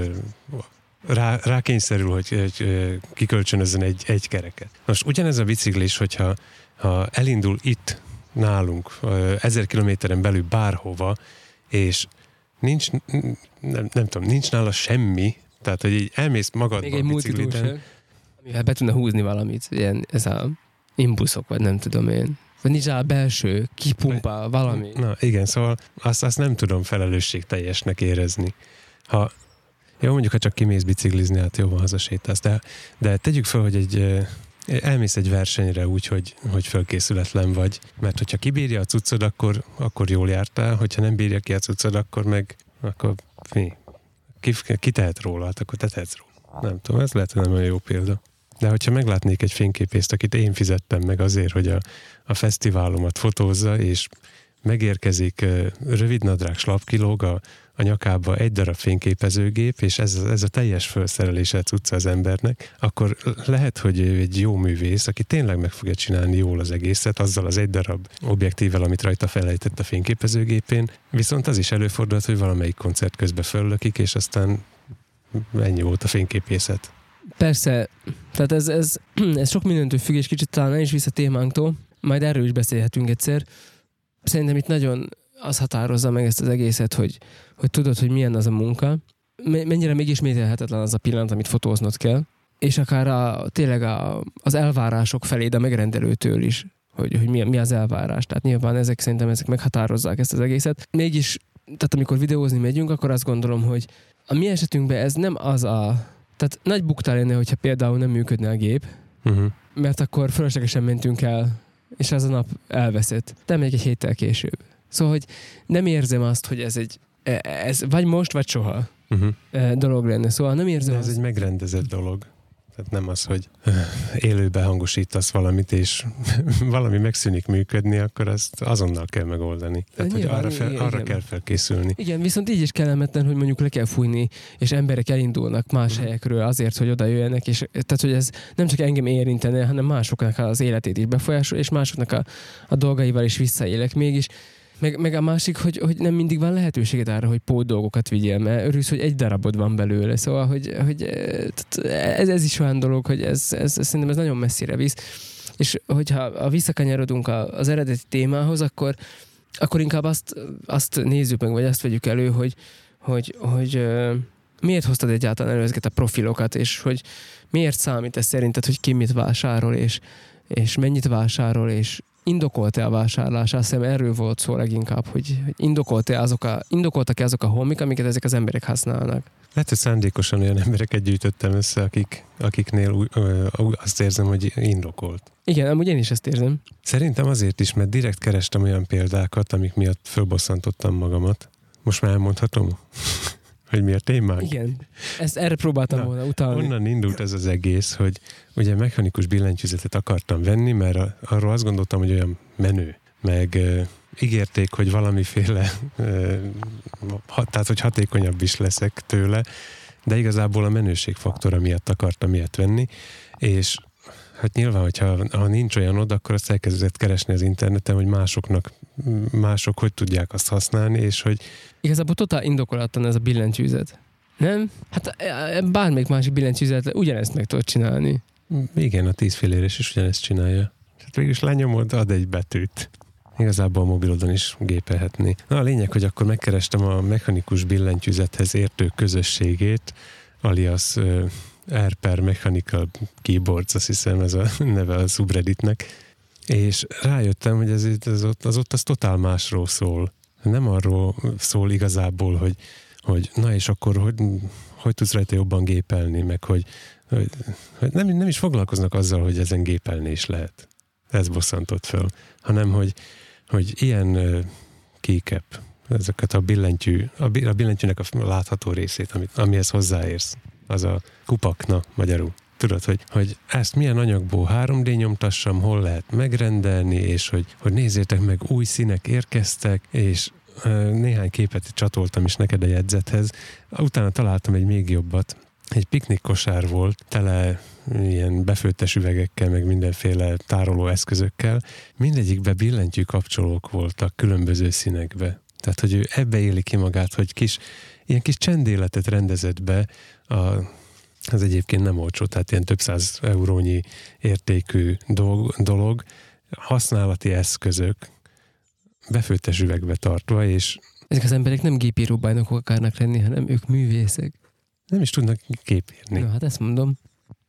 rá, rákényszerül, hogy, hogy kikölcsönözön egy, egy kereket. Most ugyanez a biciklis, hogyha ha elindul itt nálunk ezer kilométeren belül bárhova, és nincs, nem, nem tudom, nincs nála semmi, tehát, hogy így elmész magadba Még egy bicikliten. amivel be tudna húzni valamit, ilyen, ez a imbuszok, vagy nem tudom én. Vagy nincs a belső, kipumpál valami. Na igen, szóval azt, azt nem tudom felelősség teljesnek érezni. Ha jó, mondjuk, ha csak kimész biciklizni, hát jó van, hazasétálsz, de, de tegyük fel, hogy egy elmész egy versenyre úgy, hogy, hogy fölkészületlen vagy, mert hogyha kibírja a cuccod, akkor, akkor jól jártál, hogyha nem bírja ki a cuccod, akkor meg akkor mi? Ki, ki tehet róla? Hát akkor te tehetsz róla. Nem tudom, ez lehet, hogy nem olyan jó példa. De hogyha meglátnék egy fényképészt, akit én fizettem meg azért, hogy a, a fesztiválomat fotózza, és megérkezik rövidnadrág slapkilóg a, a nyakába egy darab fényképezőgép, és ez, ez a teljes felszerelése cucca az embernek, akkor lehet, hogy egy jó művész, aki tényleg meg fogja csinálni jól az egészet, azzal az egy darab objektívvel, amit rajta felejtett a fényképezőgépén, viszont az is előfordult, hogy valamelyik koncert közben föllökik, és aztán ennyi volt a fényképészet. Persze, tehát ez, ez, ez sok mindentől függ, és kicsit talán is vissza témánktól, majd erről is beszélhetünk egyszer. Szerintem itt nagyon az határozza meg ezt az egészet, hogy, hogy tudod, hogy milyen az a munka, mennyire megismételhetetlen az a pillanat, amit fotóznod kell, és akár a, tényleg a, az elvárások felé, de a megrendelőtől is, hogy, hogy mi, mi az elvárás. Tehát nyilván ezek szerintem ezek meghatározzák ezt az egészet. Mégis, tehát amikor videózni megyünk, akkor azt gondolom, hogy a mi esetünkben ez nem az a... Tehát nagy buktál lenne, hogyha például nem működne a gép, uh-huh. mert akkor fölöslegesen mentünk el, és ez a nap elveszett. De még egy héttel később. Szóval, hogy nem érzem azt, hogy ez egy, e, ez vagy most, vagy soha uh-huh. dolog lenne. Szóval nem érzem De ez azt. egy megrendezett dolog. Tehát nem az, hogy élőbe hangosítasz valamit, és valami megszűnik működni, akkor azt azonnal kell megoldani. Tehát, hogy arra, fel, arra igen. kell felkészülni. Igen, viszont így is kellemetlen, hogy mondjuk le kell fújni, és emberek elindulnak más uh-huh. helyekről azért, hogy oda jöjjenek, és tehát, hogy ez nem csak engem érintene, hanem másoknak az életét is befolyásol, és másoknak a, a dolgaival is visszaélek mégis meg, meg a másik, hogy, hogy nem mindig van lehetőséged arra, hogy pót dolgokat vigyél, mert örülsz, hogy egy darabod van belőle. Szóval, hogy, hogy ez, ez is olyan dolog, hogy ez, ez, ez szerintem ez nagyon messzire visz. És hogyha a visszakanyarodunk az eredeti témához, akkor, akkor inkább azt, azt nézzük meg, vagy azt vegyük elő, hogy, hogy, hogy miért hoztad egyáltalán elő ezeket a profilokat, és hogy miért számít ez szerinted, hogy ki mit vásárol, és, és mennyit vásárol, és indokolt-e a vásárlás? Azt hiszem erről volt szó leginkább, hogy, hogy indokolt-e azok a, indokoltak-e azok a homik, amiket ezek az emberek használnak? Lehet, hogy szándékosan olyan embereket gyűjtöttem össze, akik, akiknél ú, ö, azt érzem, hogy indokolt. Igen, amúgy én is ezt érzem. Szerintem azért is, mert direkt kerestem olyan példákat, amik miatt fölbosszantottam magamat. Most már elmondhatom? Hogy mi a témánk. Igen, ezt erre próbáltam Na, volna utalni. Onnan indult ez az egész, hogy ugye mechanikus billentyűzetet akartam venni, mert arról azt gondoltam, hogy olyan menő, meg uh, ígérték, hogy valamiféle, uh, ha, tehát hogy hatékonyabb is leszek tőle, de igazából a menőségfaktora miatt akartam ilyet venni, és Hát nyilván, hogyha ha nincs olyan oda, akkor azt elkezdett keresni az interneten, hogy másoknak, mások hogy tudják azt használni, és hogy... Igazából totál indokolatlan ez a billentyűzet. Nem? Hát e, e, bármelyik másik billentyűzet ugyanezt meg tudod csinálni. Igen, a tízfélérés is ugyanezt csinálja. Tehát végülis lenyomod, ad egy betűt. Igazából a mobilodon is gépelhetni. Na a lényeg, hogy akkor megkerestem a mechanikus billentyűzethez értő közösségét, alias R per Mechanical Keyboards, azt hiszem ez a neve a subredditnek, és rájöttem, hogy ez, ez ott, az ott az totál másról szól. Nem arról szól igazából, hogy, hogy na és akkor hogy, hogy tudsz rajta jobban gépelni, meg hogy, hogy, hogy nem, nem is foglalkoznak azzal, hogy ezen gépelni is lehet. Ez bosszantott föl. Hanem, hogy, hogy ilyen keycap, ezeket a billentyű, a billentyűnek a látható részét, amit, amihez hozzáérsz. Az a kupakna magyarul. Tudod, hogy, hogy ezt milyen anyagból 3D nyomtassam, hol lehet megrendelni, és hogy, hogy nézzétek meg, új színek érkeztek, és néhány képet csatoltam is neked a jegyzethez. Utána találtam egy még jobbat, egy piknik kosár volt, tele ilyen befőttes üvegekkel, meg mindenféle tároló eszközökkel. Mindegyikbe billentyű kapcsolók voltak különböző színekbe. Tehát, hogy ő ebbe éli ki magát, hogy kis, ilyen kis csendéletet rendezett be a az egyébként nem olcsó, tehát ilyen több száz eurónyi értékű dolog, dolog használati eszközök, befőttes üvegbe tartva, és... Ezek az emberek nem gépíró bajnokok akarnak lenni, hanem ők művészek. Nem is tudnak gépírni. Na, hát ezt mondom.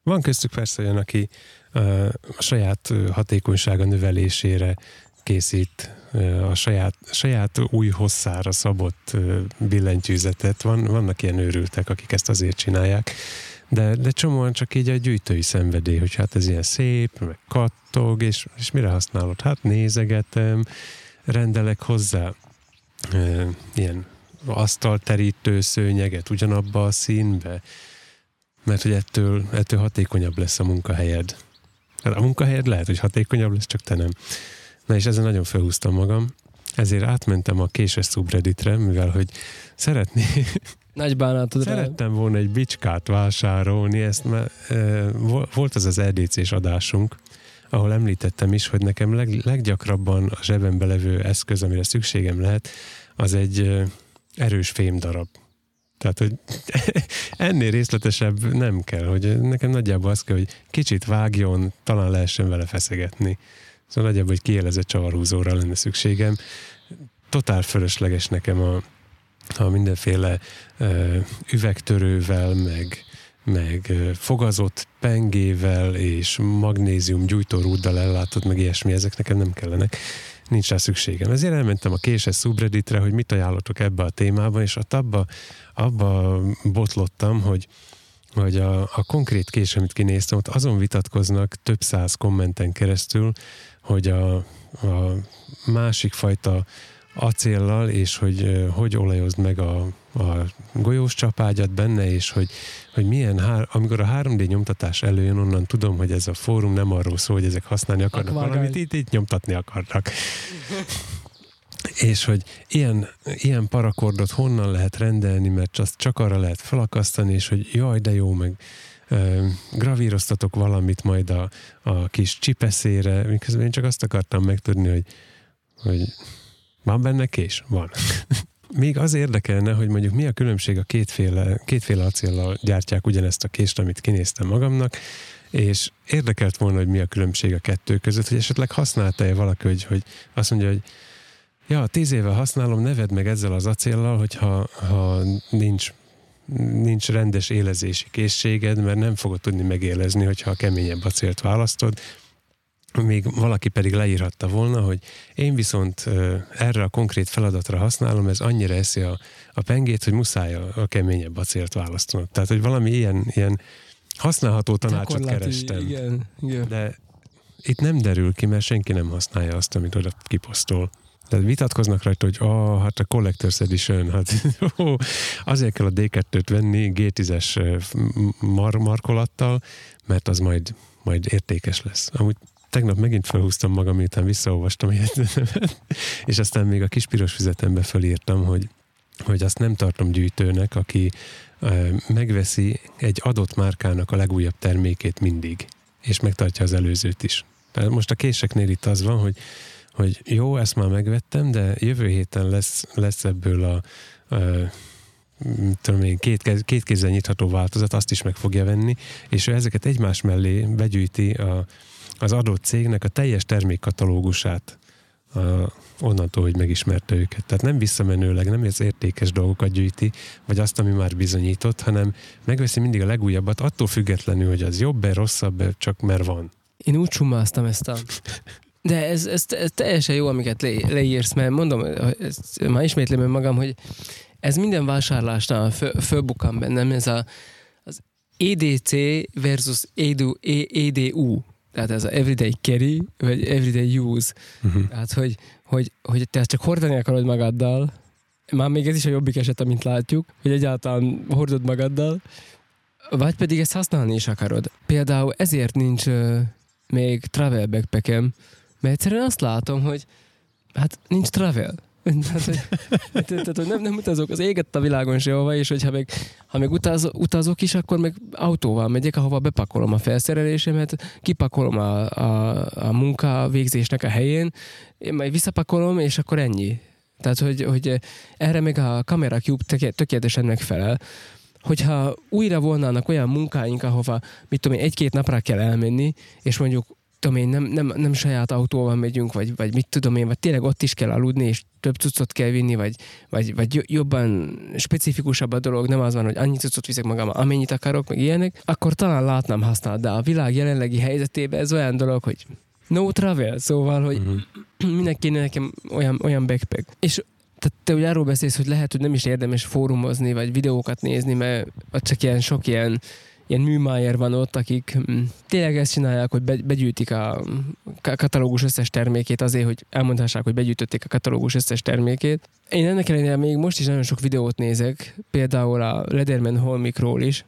Van köztük persze olyan, aki uh, a saját hatékonysága növelésére készít a saját, saját új hosszára szabott billentyűzetet. Van, vannak ilyen őrültek, akik ezt azért csinálják. De, de csomóan csak így a gyűjtői szenvedély, hogy hát ez ilyen szép, meg kattog, és, és mire használod? Hát nézegetem, rendelek hozzá e, ilyen asztalterítő szőnyeget ugyanabba a színbe, mert hogy ettől, ettől hatékonyabb lesz a munkahelyed. Hát a munkahelyed lehet, hogy hatékonyabb lesz, csak te nem. Na és ezen nagyon felhúztam magam, ezért átmentem a késes subredditre, mivel hogy szeretné... Nagy bánatod Szerettem volna egy bicskát vásárolni, ezt mert, e, volt az az EDC-s adásunk, ahol említettem is, hogy nekem leg, leggyakrabban a zsebembe levő eszköz, amire szükségem lehet, az egy erős fémdarab. Tehát, hogy ennél részletesebb nem kell, hogy nekem nagyjából az kell, hogy kicsit vágjon, talán lehessen vele feszegetni. Szóval nagyjából egy kielezett csavarhúzóra lenne szükségem. Totál fölösleges nekem a, a mindenféle ö, üvegtörővel, meg meg fogazott pengével és magnézium gyújtórúddal ellátott, meg ilyesmi, ezek nekem nem kellenek. Nincs rá szükségem. Ezért elmentem a késes subredditre, hogy mit ajánlotok ebbe a témába, és ott abba, abba botlottam, hogy hogy a, a konkrét kés, amit kinéztem, ott azon vitatkoznak több száz kommenten keresztül, hogy a, a másik fajta acéllal, és hogy hogy olajozd meg a, a golyós csapágyat benne, és hogy, hogy milyen, hár, amikor a 3D nyomtatás előjön, onnan tudom, hogy ez a fórum nem arról szól, hogy ezek használni akarnak Akvágány. valamit, itt, itt nyomtatni akarnak. és hogy ilyen, ilyen parakordot honnan lehet rendelni, mert azt csak arra lehet felakasztani, és hogy jaj, de jó, meg gravíroztatok valamit majd a, a kis csipeszére, miközben én csak azt akartam megtudni, hogy, hogy van benne kés? Van. Még az érdekelne, hogy mondjuk mi a különbség a kétféle, kétféle acéllal gyártják ugyanezt a kést, amit kinéztem magamnak, és érdekelt volna, hogy mi a különbség a kettő között, hogy esetleg használta-e valaki, hogy, hogy azt mondja, hogy ja, tíz éve használom, neved meg ezzel az acéllal, hogyha ha nincs nincs rendes élezési készséged, mert nem fogod tudni megélezni, hogyha a keményebb acélt választod, még valaki pedig leírhatta volna, hogy én viszont erre a konkrét feladatra használom, ez annyira eszi a, a pengét, hogy muszáj a, a keményebb acélt választanod. Tehát, hogy valami ilyen, ilyen használható tanácsot kerestem. Igen, igen. De itt nem derül ki, mert senki nem használja azt, amit oda kiposztol. Tehát vitatkoznak rajta, hogy oh, hát a Collector's Edition, hát oh, azért kell a D2-t venni G10-es mar- markolattal, mert az majd, majd értékes lesz. Amúgy tegnap megint felhúztam magam, miután visszaolvastam jegyzetemet, és aztán még a kis piros füzetembe felírtam, hogy, hogy azt nem tartom gyűjtőnek, aki megveszi egy adott márkának a legújabb termékét mindig, és megtartja az előzőt is. Most a késeknél itt az van, hogy, hogy jó, ezt már megvettem, de jövő héten lesz, lesz ebből a, a tudom én, két, két kézzel nyitható változat, azt is meg fogja venni, és ő ezeket egymás mellé begyűjti a, az adott cégnek a teljes termékkatalógusát a, onnantól, hogy megismerte őket. Tehát nem visszamenőleg, nem az értékes dolgokat gyűjti, vagy azt, ami már bizonyított, hanem megveszi mindig a legújabbat, attól függetlenül, hogy az jobb-e, rosszabb csak mert van. Én úgy csumáztam ezt a... De ez, ez, ez teljesen jó, amiket le, leírsz, mert mondom, ezt, már ismétlem magam, hogy ez minden vásárlásnál föl, fölbukkan bennem, ez a, az EDC versus EDU, EDU tehát ez a everyday carry, vagy everyday use. Uh-huh. Tehát, hogy, hogy, hogy te ezt csak hordani akarod magaddal, már még ez is a jobbik eset, amint látjuk, hogy egyáltalán hordod magaddal, vagy pedig ezt használni is akarod. Például ezért nincs uh, még travel backpackem, mert egyszerűen azt látom, hogy hát nincs travel. Tehát, hogy, tehát, hogy nem, nem utazok, az égett a világon sehova, és hogyha meg, ha meg utaz, utazok is, akkor meg autóval megyek, ahova bepakolom a felszerelésemet, kipakolom a, a, a munka végzésnek a helyén, én majd visszapakolom, és akkor ennyi. Tehát, hogy, hogy erre meg a Camera Cube tökéletesen megfelel. Hogyha újra volnának olyan munkáink, ahova, mit tudom én, egy-két napra kell elmenni, és mondjuk tudom én, nem, nem, nem saját autóval megyünk, vagy, vagy mit tudom én, vagy tényleg ott is kell aludni, és több cuccot kell vinni, vagy, vagy, vagy jobban specifikusabb a dolog, nem az van, hogy annyi cuccot viszek magam, amennyit akarok, meg ilyenek, akkor talán látnám használni, de a világ jelenlegi helyzetében ez olyan dolog, hogy no travel, szóval, hogy uh-huh. minek kéne nekem olyan, olyan backpack. És tehát te ugye arról beszélsz, hogy lehet, hogy nem is érdemes fórumozni, vagy videókat nézni, mert csak ilyen sok ilyen ilyen műmájer van ott, akik mm, tényleg ezt csinálják, hogy begyűjtik a katalógus összes termékét azért, hogy elmondhassák, hogy begyűjtötték a katalógus összes termékét. Én ennek ellenére még most is nagyon sok videót nézek, például a Lederman Holmikról is,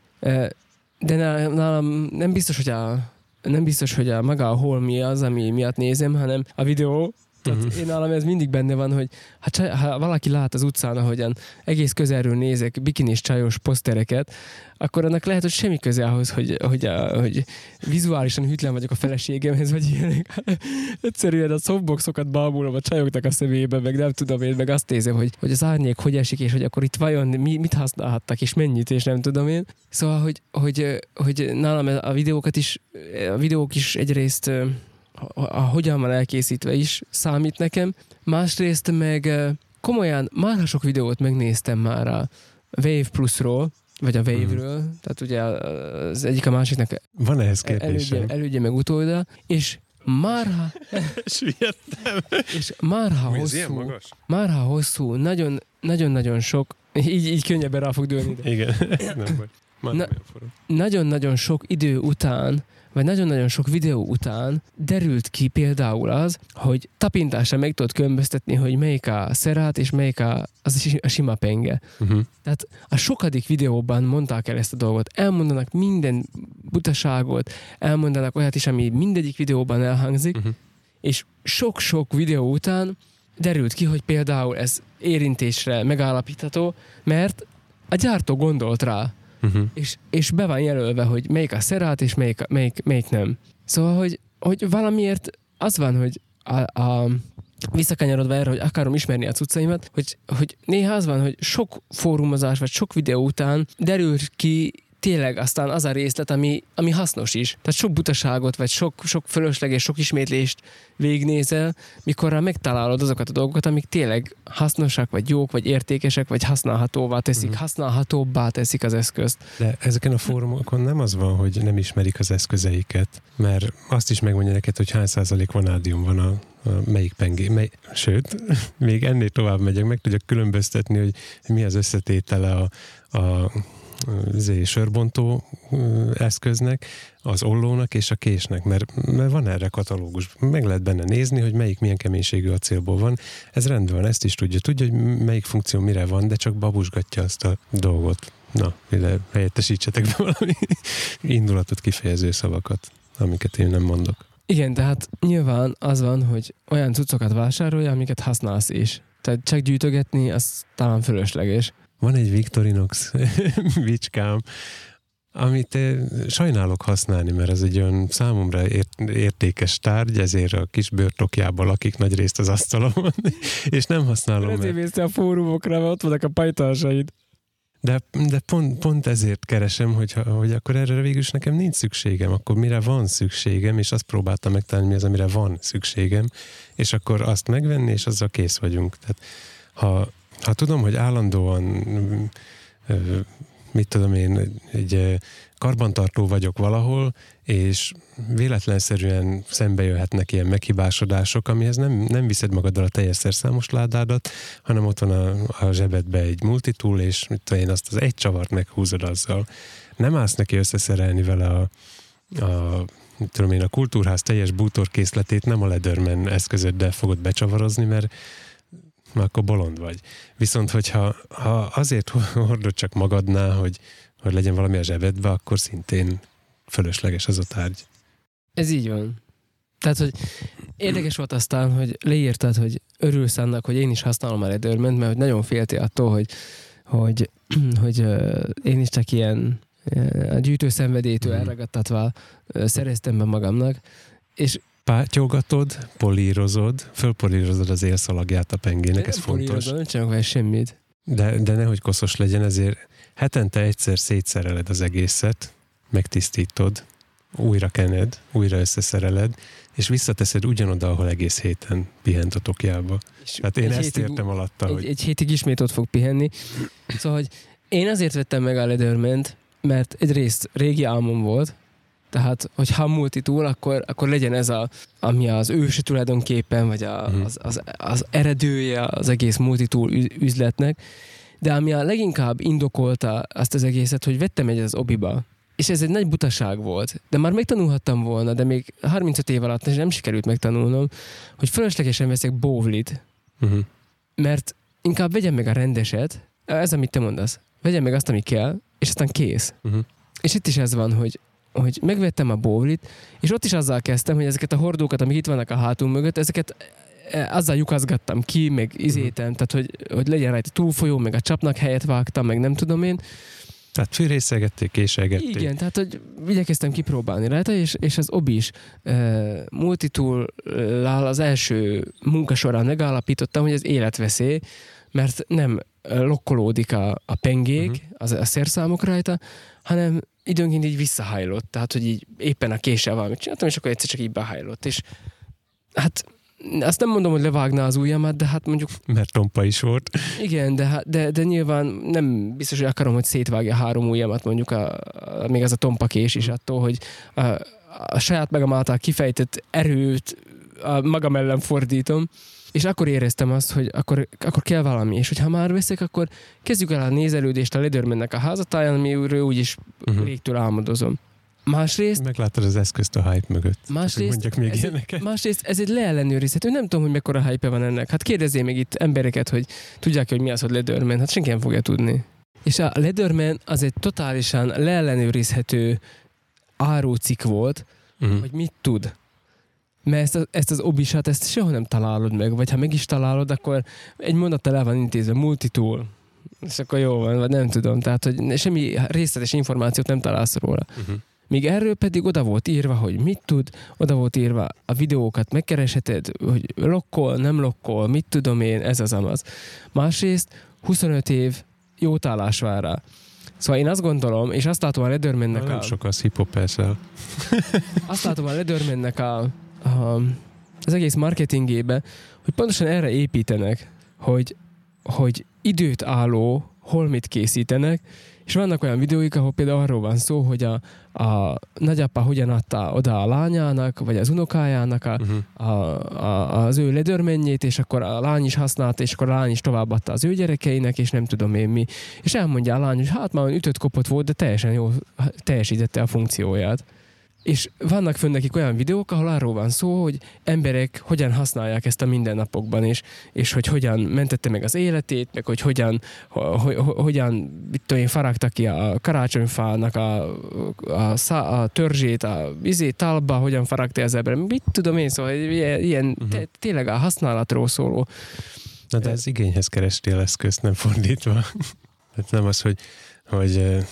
de nálam nem biztos, hogy a nem biztos, hogy a maga a holmi az, ami miatt nézem, hanem a videó, tehát uh-huh. én nálam ez mindig benne van, hogy ha, csaj, ha valaki lát az utcán, ahogyan egész közelről nézek bikinis csajos posztereket, akkor annak lehet, hogy semmi köze ahhoz, hogy, hogy, a, hogy vizuálisan hűtlen vagyok a feleségemhez, vagy ilyenek. Egyszerűen a softboxokat bámulom a csajoknak a szemébe, meg nem tudom én, meg azt nézem, hogy, hogy az árnyék hogy esik, és hogy akkor itt vajon mi, mit használhattak, és mennyit, és nem tudom én. Szóval, hogy, hogy, hogy nálam a videókat is, a videók is egyrészt a, a hogyan van elkészítve is számít nekem. Másrészt meg komolyan már sok videót megnéztem már a Wave Plusról, vagy a Wave-ről, mm. tehát ugye az egyik a másiknak van ehhez elődje, elődje meg utóda, és már és már ha hosszú, már ha hosszú, nagyon, nagyon-nagyon sok, így, így könnyebben rá fog dőlni. Igen, nem Na, nagyon-nagyon sok idő után vagy nagyon-nagyon sok videó után derült ki például az, hogy tapintásra meg tudod különböztetni, hogy melyik a szerát és melyik a, az a sima penge. Uh-huh. Tehát a sokadik videóban mondták el ezt a dolgot. Elmondanak minden butaságot, elmondanak olyat is, ami mindegyik videóban elhangzik, uh-huh. és sok-sok videó után derült ki, hogy például ez érintésre megállapítható, mert a gyártó gondolt rá, uh-huh. és, és be van jelölve, hogy melyik a szerát, és melyik, melyik, melyik nem. Szóval, hogy, hogy valamiért az van, hogy a, a visszakanyarodva erre, hogy akarom ismerni a cuccaimat, hogy, hogy néha az van, hogy sok fórumozás, vagy sok videó után derül ki tényleg aztán az a részlet, ami, ami hasznos is. Tehát sok butaságot, vagy sok, sok fölösleges, sok ismétlést végnézel, mikorra megtalálod azokat a dolgokat, amik tényleg hasznosak, vagy jók, vagy értékesek, vagy használhatóvá teszik, uh-huh. használhatóbbá teszik az eszközt. De ezeken a fórumokon nem az van, hogy nem ismerik az eszközeiket, mert azt is megmondja neked, hogy hány százalék vanádium van a, a melyik pengé, mely, sőt, még ennél tovább megyek, meg tudjak különböztetni, hogy mi az összetétele a, a zé, sörbontó eszköznek, az ollónak és a késnek, mert, mert van erre katalógus. Meg lehet benne nézni, hogy melyik milyen keménységű acélból van. Ez rendben van, ezt is tudja. Tudja, hogy melyik funkció mire van, de csak babusgatja azt a dolgot. Na, ide helyettesítsetek be valami indulatot kifejező szavakat, amiket én nem mondok. Igen, tehát nyilván az van, hogy olyan cuccokat vásárolja, amiket használsz is. Tehát csak gyűjtögetni, az talán fölösleges. Van egy Victorinox bicskám, amit sajnálok használni, mert ez egy olyan számomra ért, értékes tárgy, ezért a kis bőrtokjában lakik nagy részt az asztalomon, és nem használom. Ezért mész a fórumokra, mert ott vannak a pajtársaid. De, de pont, pont ezért keresem, hogy, hogy akkor erre végül is nekem nincs szükségem, akkor mire van szükségem, és azt próbáltam megtalálni, mi az, amire van szükségem, és akkor azt megvenni, és azzal kész vagyunk. Tehát ha ha tudom, hogy állandóan mit tudom én, egy karbantartó vagyok valahol, és véletlenszerűen szembe jöhetnek ilyen meghibásodások, amihez nem, nem viszed magaddal a teljes szerszámos ládádat, hanem ott van a, a zsebedbe egy multitool, és mit tudom én, azt az egy csavart meghúzod azzal. Nem állsz neki összeszerelni vele a, a tudom én, a kultúrház teljes bútorkészletét nem a Lederman eszközöddel fogod becsavarozni, mert már akkor bolond vagy. Viszont, hogyha ha azért hordod csak magadnál, hogy, hogy legyen valami a zsebedbe, akkor szintén fölösleges az a tárgy. Ez így van. Tehát, hogy érdekes volt aztán, hogy leírtad, hogy örülsz annak, hogy én is használom a Leatherman, mert hogy nagyon féltél attól, hogy, hogy, hogy uh, én is csak ilyen a gyűjtőszenvedélytől mm. elragadtatva uh, szereztem be magamnak, és Pátyolgatod, polírozod, fölpolírozod az élszalagját a pengének, ez fontos. Nem csinálok vele semmit. De, de nehogy koszos legyen, ezért hetente egyszer szétszereled az egészet, megtisztítod, újra kened, újra összeszereled, és visszateszed ugyanoda, ahol egész héten pihent a tokjába. Hát én ezt hétig, értem alatta, egy, hogy... Egy hétig ismét ott fog pihenni. Szóval, hogy én azért vettem meg a Leatherment, mert egyrészt régi álmom volt, tehát, hogyha multi túl, akkor, akkor legyen ez, a, ami az őse tulajdonképpen, vagy a, mhm. az, az, az eredője az egész multi túl üzletnek. De ami a leginkább indokolta azt az egészet, hogy vettem egy az obiba, és ez egy nagy butaság volt. De már megtanulhattam volna, de még 35 év alatt nem sikerült megtanulnom, hogy fölöslegesen veszek bóvlit. Uh-huh. Mert inkább vegyem meg a rendeset, ez amit te mondasz, vegyem meg azt, ami kell, és aztán kész. Uh-huh. És itt is ez van, hogy hogy megvettem a bóvlit, és ott is azzal kezdtem, hogy ezeket a hordókat, amik itt vannak a hátunk mögött, ezeket e, azzal lyukazgattam ki, meg izétem, tehát hogy, hogy legyen rajta túlfolyó, meg a csapnak helyet vágtam, meg nem tudom én. Tehát fűrészelgették, késelgették. Igen, tehát hogy igyekeztem kipróbálni rajta, és, és az obi is uh, multitool az első munka során megállapítottam, hogy ez életveszély, mert nem lokkolódik a, a pengék, uh-huh. az, a szerszámok rajta, hanem időnként így visszahajlott, tehát hogy így éppen a késsel valamit csináltam, és akkor egyszer csak így behajlott, és hát azt nem mondom, hogy levágná az ujjamat, de hát mondjuk... Mert tompa is volt. Igen, de, de, de nyilván nem biztos, hogy akarom, hogy szétvágja három ujjamat, mondjuk a, a, még az a tompa kés is attól, hogy a, a saját magam által kifejtett erőt a magam ellen fordítom, és akkor éreztem azt, hogy akkor, akkor kell valami, és hogyha már veszek, akkor kezdjük el a nézelődést a Ledermannek a házatáján, amiről úgyis uh-huh. régtől álmodozom. Másrészt... Meglátod az eszközt a hype mögött. Másrészt, még ez, másrészt ez egy leellenőrizhető. Nem tudom, hogy mekkora hype van ennek. Hát kérdezzél még itt embereket, hogy tudják, hogy mi az, hogy Lederman. Hát senki nem fogja tudni. És a Lederman az egy totálisan leellenőrizhető árócik volt, uh-huh. hogy mit tud mert ezt, a, ezt az obisat, ezt sehol nem találod meg, vagy ha meg is találod, akkor egy mondattal el van intézve, multitool, és akkor jó van, vagy nem tudom, tehát hogy semmi részletes információt nem találsz róla. Uh-huh. Míg erről pedig oda volt írva, hogy mit tud, oda volt írva a videókat megkeresheted, hogy lokkol, nem lokkol, mit tudom én, ez az amaz. Másrészt 25 év jó tálás vár rá. Szóval én azt gondolom, és azt látom a Ledermannek a... Nem sok az hip Azt látom a Ledermannek a a, az egész marketingébe, hogy pontosan erre építenek, hogy, hogy időt álló holmit készítenek, és vannak olyan videóik, ahol például arról van szó, hogy a, a nagyapa hogyan adta oda a lányának, vagy az unokájának a, uh-huh. a, a, az ő ledörmennyét, és akkor a lány is használta, és akkor a lány is továbbadta az ő gyerekeinek, és nem tudom én mi. És elmondja a lány, hogy hát már ütött kopott volt, de teljesen jól teljesítette a funkcióját. És vannak fönn nekik olyan videók, ahol arról van szó, hogy emberek hogyan használják ezt a mindennapokban, és, és hogy hogyan mentette meg az életét, meg hogy hogyan, ho, ho, hogyan mit tudom én, faragta ki a karácsonyfának a, a, a, a törzsét, a izé, talba, hogyan faragta az ember. Mit tudom én, szóval ilyen, ilyen uh-huh. te, tényleg a használatról szóló. Na de ez igényhez kerestél eszközt, nem fordítva. Tehát nem az, hogy, hogy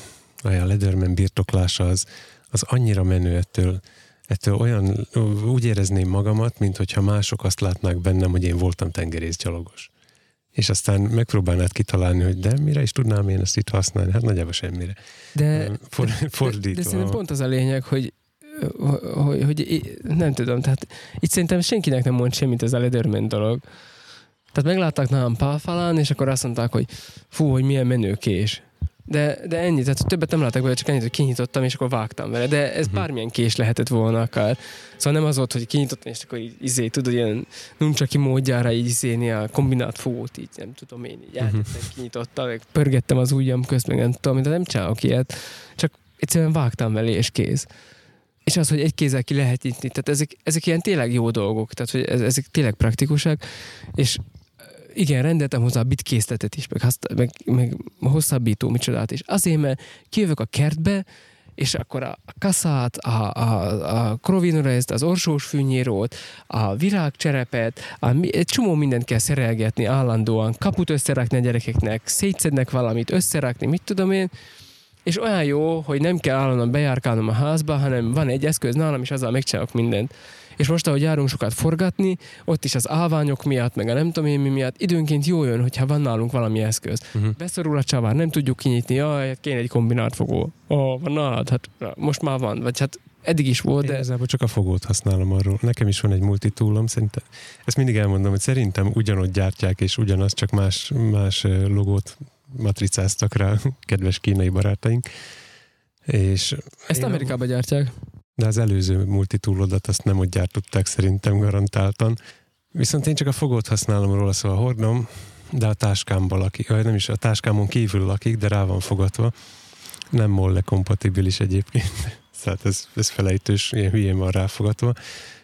olyan Lederman birtoklása az az annyira menő ettől, ettől olyan, úgy érezném magamat, mint hogyha mások azt látnák bennem, hogy én voltam tengerészgyalogos. És aztán megpróbálnád kitalálni, hogy de mire is tudnám én ezt itt használni? Hát nagyjából semmire. De, For, fordítva. De, de szerintem pont az a lényeg, hogy hogy, hogy nem tudom, tehát itt szerintem senkinek nem mond semmit ez a Lederman dolog. Tehát meglátták nálam pálfalán, és akkor azt mondták, hogy fú, hogy milyen menő kés. De, de ennyi, tehát többet nem látok vele, csak ennyit, hogy kinyitottam, és akkor vágtam vele. De ez uh-huh. bármilyen kés lehetett volna akár. Szóval nem az volt, hogy kinyitottam, és akkor így, izé, tudod, ilyen nuncsaki módjára így izéni a kombinált fogót, így nem tudom én, így uh-huh. kinyitottam, meg pörgettem az ujjam közt, meg nem tudom, de nem csinálok ilyet. Csak egyszerűen vágtam vele, és kész. és az, hogy egy kézzel ki lehet nyitni. Tehát ezek, ezek ilyen tényleg jó dolgok, tehát hogy ezek tényleg praktikusak, és igen, rendeltem hozzá a bitkészletet is, meg, meg, meg hosszabbító micsodát is. Azért, mert kijövök a kertbe, és akkor a kaszát, a, a, a krovinorezt, az orsós fűnyírót, a virágcserepet, a, egy csomó mindent kell szerelgetni állandóan, kaput összerakni a gyerekeknek, szétszednek valamit, összerakni, mit tudom én, és olyan jó, hogy nem kell állandóan bejárkálnom a házba, hanem van egy eszköz nálam, és azzal megcsinálok mindent. És most, ahogy járunk sokat forgatni, ott is az állványok miatt, meg a nem tudom én mi miatt, időnként jó jön, hogyha van nálunk valami eszköz. Uh-huh. Beszorul a csavár, nem tudjuk kinyitni, jaj, hát kéne egy kombinált fogó. Ó, oh, van nálad, hát most már van. Vagy hát eddig is volt, de... Igazából csak a fogót használom arról. Nekem is van egy multitúlom, szerintem. Ezt mindig elmondom, hogy szerintem ugyanott gyártják, és ugyanaz, csak más, más logót matricáztak rá, kedves kínai barátaink. És Ezt Amerikában gyártják. De az előző multitúlodat azt nem ott gyártották szerintem garantáltan. Viszont én csak a fogót használom róla, szóval hordom, de a táskámban lakik, vagy nem is a táskámon kívül lakik, de rá van fogatva. Nem molle kompatibilis egyébként. Szóval ez, ez felejtős, ilyen hülyén van ráfogatva.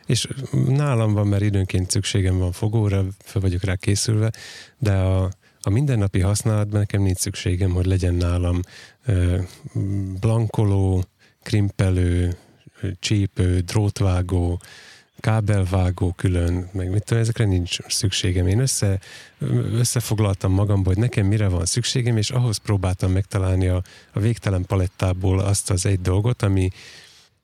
És nálam van, mert időnként szükségem van fogóra, fel vagyok rá készülve, de a, a mindennapi használatban nekem nincs szükségem, hogy legyen nálam ö, blankoló, krimpelő, csípő, drótvágó, kábelvágó külön, meg mit tudom, ezekre nincs szükségem. Én össze, összefoglaltam magamból, hogy nekem mire van szükségem, és ahhoz próbáltam megtalálni a, a végtelen palettából azt az egy dolgot, ami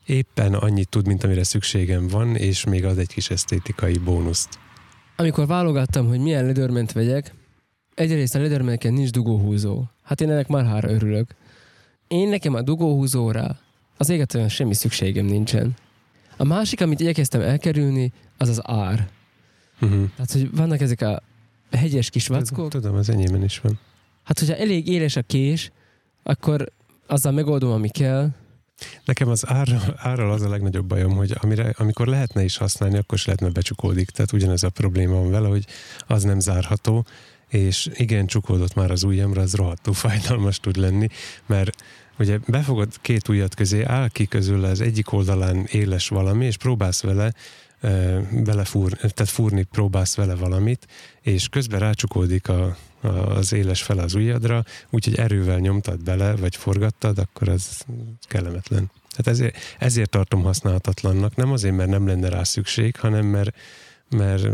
éppen annyit tud, mint amire szükségem van, és még az egy kis esztétikai bónuszt. Amikor válogattam, hogy milyen ledörment vegyek, egyrészt a ledörmeneken nincs dugóhúzó. Hát én ennek már hára örülök. Én nekem a dugóhúzóra az égetően semmi szükségem nincsen. A másik, amit igyekeztem elkerülni, az az ár. Uh-huh. Tehát, hogy vannak ezek a hegyes kis vackok. Tudom, az enyémben is van. Hát, hogyha elég éles a kés, akkor azzal megoldom, ami kell. Nekem az árral, árral az a legnagyobb bajom, hogy amire, amikor lehetne is használni, akkor is lehetne becsukódik. Tehát ugyanez a probléma van vele, hogy az nem zárható, és igen, csukódott már az ujjamra, az rohadtó fájdalmas tud lenni, mert ugye befogod két ujjat közé, áll ki közül az egyik oldalán éles valami, és próbálsz vele belefúr, tehát fúrni próbálsz vele valamit, és közben rácsukódik a, a, az éles fel az ujjadra, úgyhogy erővel nyomtad bele, vagy forgattad, akkor az kellemetlen. Tehát ezért, ezért tartom használhatatlannak, nem azért, mert nem lenne rá szükség, hanem mert, mert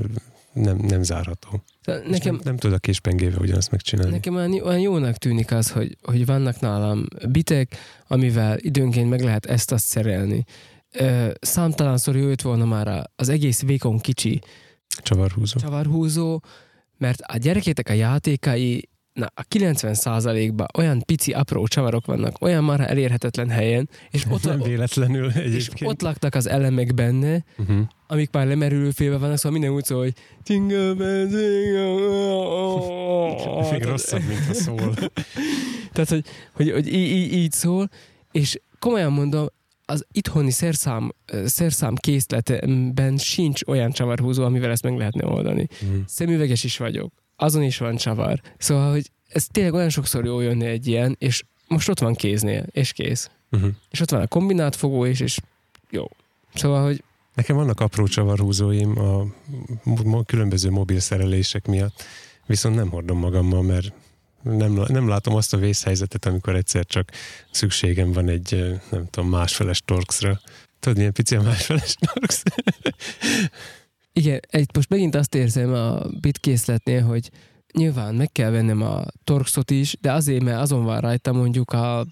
nem, nem zárható. Nekem, nem, nem tud a késpengével ugyanazt megcsinálni. Nekem olyan, olyan jónak tűnik az, hogy, hogy vannak nálam bitek, amivel időnként meg lehet ezt-azt szerelni. Számtalanszor jött volna már az egész vékon kicsi csavarhúzó. csavarhúzó, mert a gyerekétek a játékai na, a 90%-ban olyan pici, apró csavarok vannak, olyan már elérhetetlen helyen, és ott, nem véletlenül egyébként. És ott laktak az elemek benne, uh-huh. Amik már lemerülő félve vannak, szóval minden úgy szól, hogy Jingle bells, Még rosszabb, mint a szól. Tehát, hogy, hogy, hogy így, így, így szól, és komolyan mondom, az itthoni szerszám, szerszám készletben sincs olyan csavarhúzó, amivel ezt meg lehetne oldani. Mm. Szemüveges is vagyok azon is van csavar. Szóval, hogy ez tényleg olyan sokszor jó jönni egy ilyen, és most ott van kéznél, és kész. Uh-huh. És ott van a kombinált fogó is, és jó. Szóval, hogy Nekem vannak apró csavarhúzóim a különböző mobil szerelések miatt, viszont nem hordom magammal, mert nem, nem látom azt a vészhelyzetet, amikor egyszer csak szükségem van egy, nem tudom, másfeles torxra. Tudod, milyen pici a másfeles torx? Igen, egy, most megint azt érzem a bitkészletnél, hogy nyilván meg kell vennem a torxot is, de azért, mert azon van rajta mondjuk a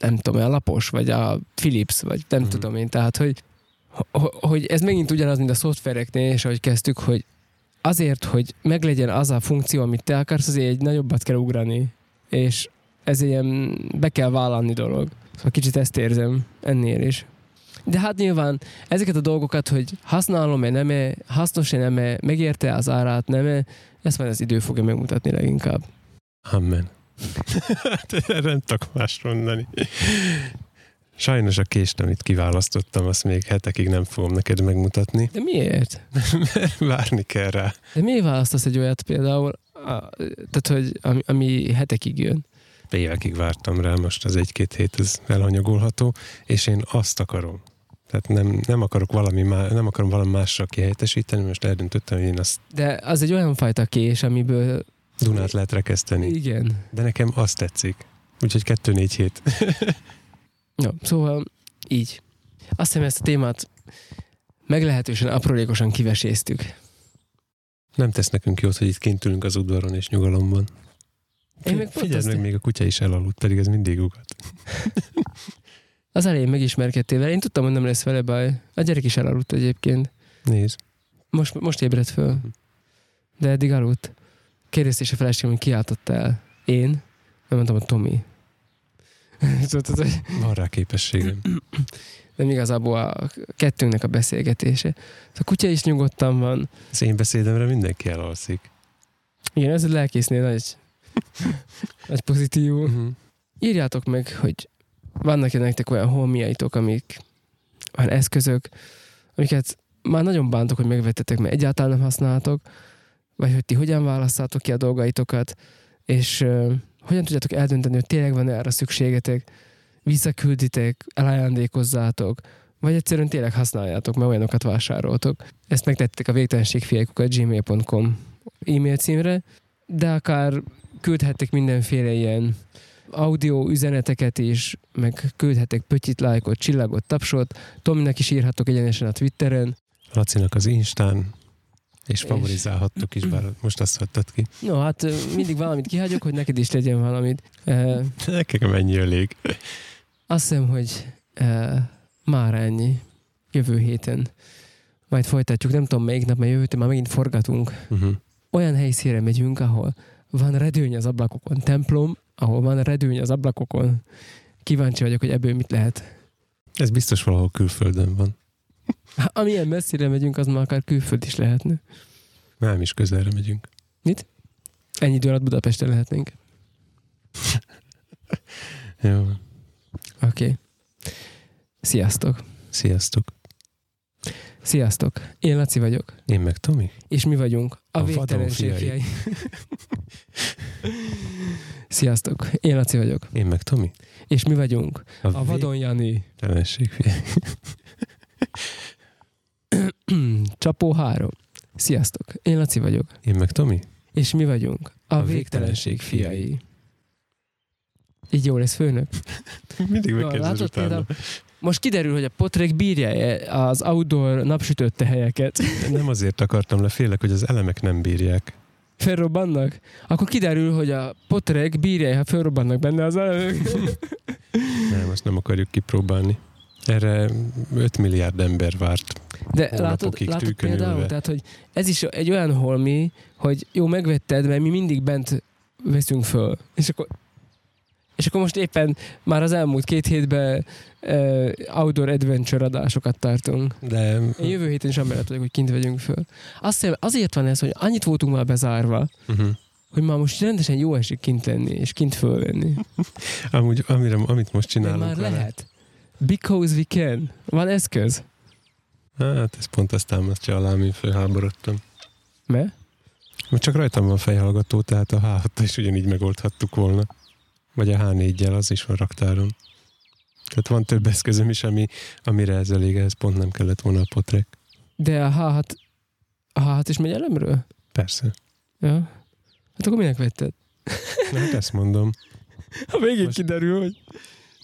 nem tudom, a lapos, vagy a Philips, vagy nem mm. tudom én, tehát, hogy, hogy ez megint ugyanaz, mint a szoftvereknél, és ahogy kezdtük, hogy azért, hogy meglegyen az a funkció, amit te akarsz, azért egy nagyobbat kell ugrani, és ez ilyen be kell vállalni dolog. Szóval kicsit ezt érzem ennél is. De hát nyilván ezeket a dolgokat, hogy használom-e, nem-e, hasznos-e, nem-e, megérte az árát, nem-e, ezt majd az idő fogja megmutatni leginkább. Amen. Erre nem tudok más mondani. Sajnos a kést, amit kiválasztottam, azt még hetekig nem fogom neked megmutatni. De miért? Mert várni kell rá. De miért választasz egy olyat például, a, tehát, hogy ami, ami hetekig jön? Évekig vártam rá, most az egy-két hét ez elhanyagolható, és én azt akarom, Tehát nem, nem akarok valami má, nem akarom valami mással kihelyettesíteni, most eldöntöttem, hogy én azt De az egy olyan fajta kés, amiből... Dunát lehet rekeszteni. Igen. De nekem azt tetszik. Úgyhogy 2-4 hét. Ja, szóval így. Azt hiszem ezt a témát meglehetősen aprólékosan kiveséztük. Nem tesz nekünk jót, hogy itt kint ülünk az udvaron és nyugalomban. Én meg Figyeld meg, még a kutya is elaludt, pedig ez mindig ugat. Az elején megismerkedtél vele, én tudtam, hogy nem lesz vele baj. A gyerek is elaludt egyébként. Nézd. Most, most ébredt föl. De eddig aludt. Kérdezte is a feleségem, hogy kiáltotta el. Én? Nem mondtam, hogy Tomi. Tudod, hogy Van rá képességem. nem igazából a kettőnknek a beszélgetése. A kutya is nyugodtan van. Az én beszédemre mindenki elalszik. Igen, ez a lelkésznél nagy, nagy pozitívum. Uh-huh. írjátok meg, hogy vannak-e nektek olyan holmiaitok, amik olyan eszközök, amiket már nagyon bántok, hogy megvettetek, mert egyáltalán nem használtok, vagy hogy ti hogyan választátok ki a dolgaitokat, és hogyan tudjátok eldönteni, hogy tényleg van erre szükségetek, visszakülditek, elajándékozzátok, vagy egyszerűen tényleg használjátok, mert olyanokat vásároltok. Ezt megtettek a végtelenségfiaikukat gmail.com e-mail címre, de akár küldhettek mindenféle ilyen audio üzeneteket is, meg küldhetek pötyit, lájkot, csillagot, tapsot. Tominek is írhatok egyenesen a Twitteren. Lacinak az Instán, és favorizálhattok is, bár most azt hagytad ki. No, hát mindig valamit kihagyok, hogy neked is legyen valamit. Nekem ennyi elég. azt hiszem, hogy már ennyi. Jövő héten. Majd folytatjuk, nem tudom melyik nap, mert jövő héten már megint forgatunk. Uh-huh. Olyan helyszínre megyünk, ahol van redőny az ablakokon. Templom, ahol van redőny az ablakokon. Kíváncsi vagyok, hogy ebből mit lehet. Ez biztos valahol külföldön van. Amilyen messzire megyünk, az már akár külföld is lehetne. Nem is közelre megyünk. Ennyi idő alatt Budapesten lehetnénk. Jó, Oké. Okay. Sziasztok. sziasztok. Sziasztok. Én Laci vagyok. Én meg Tomi. És mi vagyunk a, A a végtelenség fiai. Sziasztok. Én Laci vagyok. Én meg Tomi. És mi vagyunk a Vadon Jani. Végtelenség fiai. Csapó 3. Sziasztok. Én Laci vagyok. Én meg Tomi. És mi vagyunk a, A végtelenség végtelenség fiai. Így jó lesz főnök? Mindig megkérdezed utána. Most kiderül, hogy a potrek bírja az outdoor napsütötte helyeket. Nem azért akartam le, félek, hogy az elemek nem bírják. Felrobbannak? Akkor kiderül, hogy a potrek bírja, ha felrobbannak benne az elemek. Nem, azt nem akarjuk kipróbálni. Erre 5 milliárd ember várt. De látod, látod például, tehát, hogy ez is egy olyan holmi, hogy jó, megvetted, mert mi mindig bent veszünk föl. És akkor, és akkor most éppen már az elmúlt két hétben uh, outdoor adventure adásokat tartunk. De Én jövő héten is amellett vagyok, hogy kint vegyünk föl. Azt hiszem, azért van ez, hogy annyit voltunk már bezárva, uh-huh. hogy már most rendesen jó esik kint lenni, és kint fölvenni. amúgy, amire, amit most De csinálunk már vele, lehet. Because we can. Van eszköz. Hát ez pont ezt támasztja alá, ami felháborodtam. Me? Mert csak rajtam van fejhallgató, tehát a h is ugyanígy megoldhattuk volna. Vagy a H4-jel, az is van raktáron. Tehát van több eszközöm is, ami, amire ez elég, ez pont nem kellett volna a potrek. De a H6, a H6 is megy elemről? Persze. Ja. Hát akkor minek vetted? Na, hát ezt mondom. A végén Most- kiderül, hogy...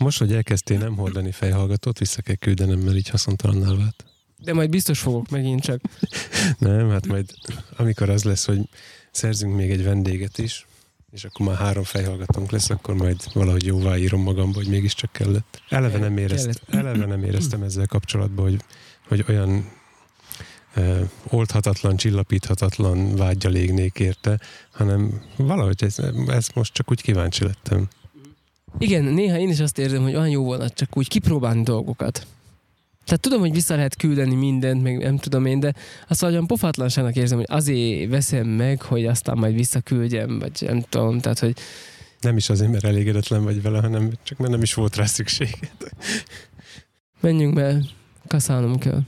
Most, hogy elkezdtél nem hordani fejhallgatót, vissza kell küldenem, mert így haszontalanná vált. De majd biztos fogok megint csak. Nem, hát majd amikor az lesz, hogy szerzünk még egy vendéget is, és akkor már három fejhallgatónk lesz, akkor majd valahogy jóvá írom magamba, hogy mégiscsak kellett. Eleve nem, érezt, eleve nem éreztem ezzel kapcsolatban, hogy, hogy olyan ö, oldhatatlan, csillapíthatatlan vágyal égnék érte, hanem valahogy ez, ez most csak úgy kíváncsi lettem. Igen, néha én is azt érzem, hogy olyan jó volna csak úgy kipróbálni dolgokat. Tehát tudom, hogy vissza lehet küldeni mindent, meg nem tudom én, de azt olyan pofátlanságnak érzem, hogy azért veszem meg, hogy aztán majd visszaküldjem, vagy nem tudom, tehát hogy Nem is azért, mert elégedetlen vagy vele, hanem csak mert nem is volt rá szükség. menjünk be, kaszálnom kell.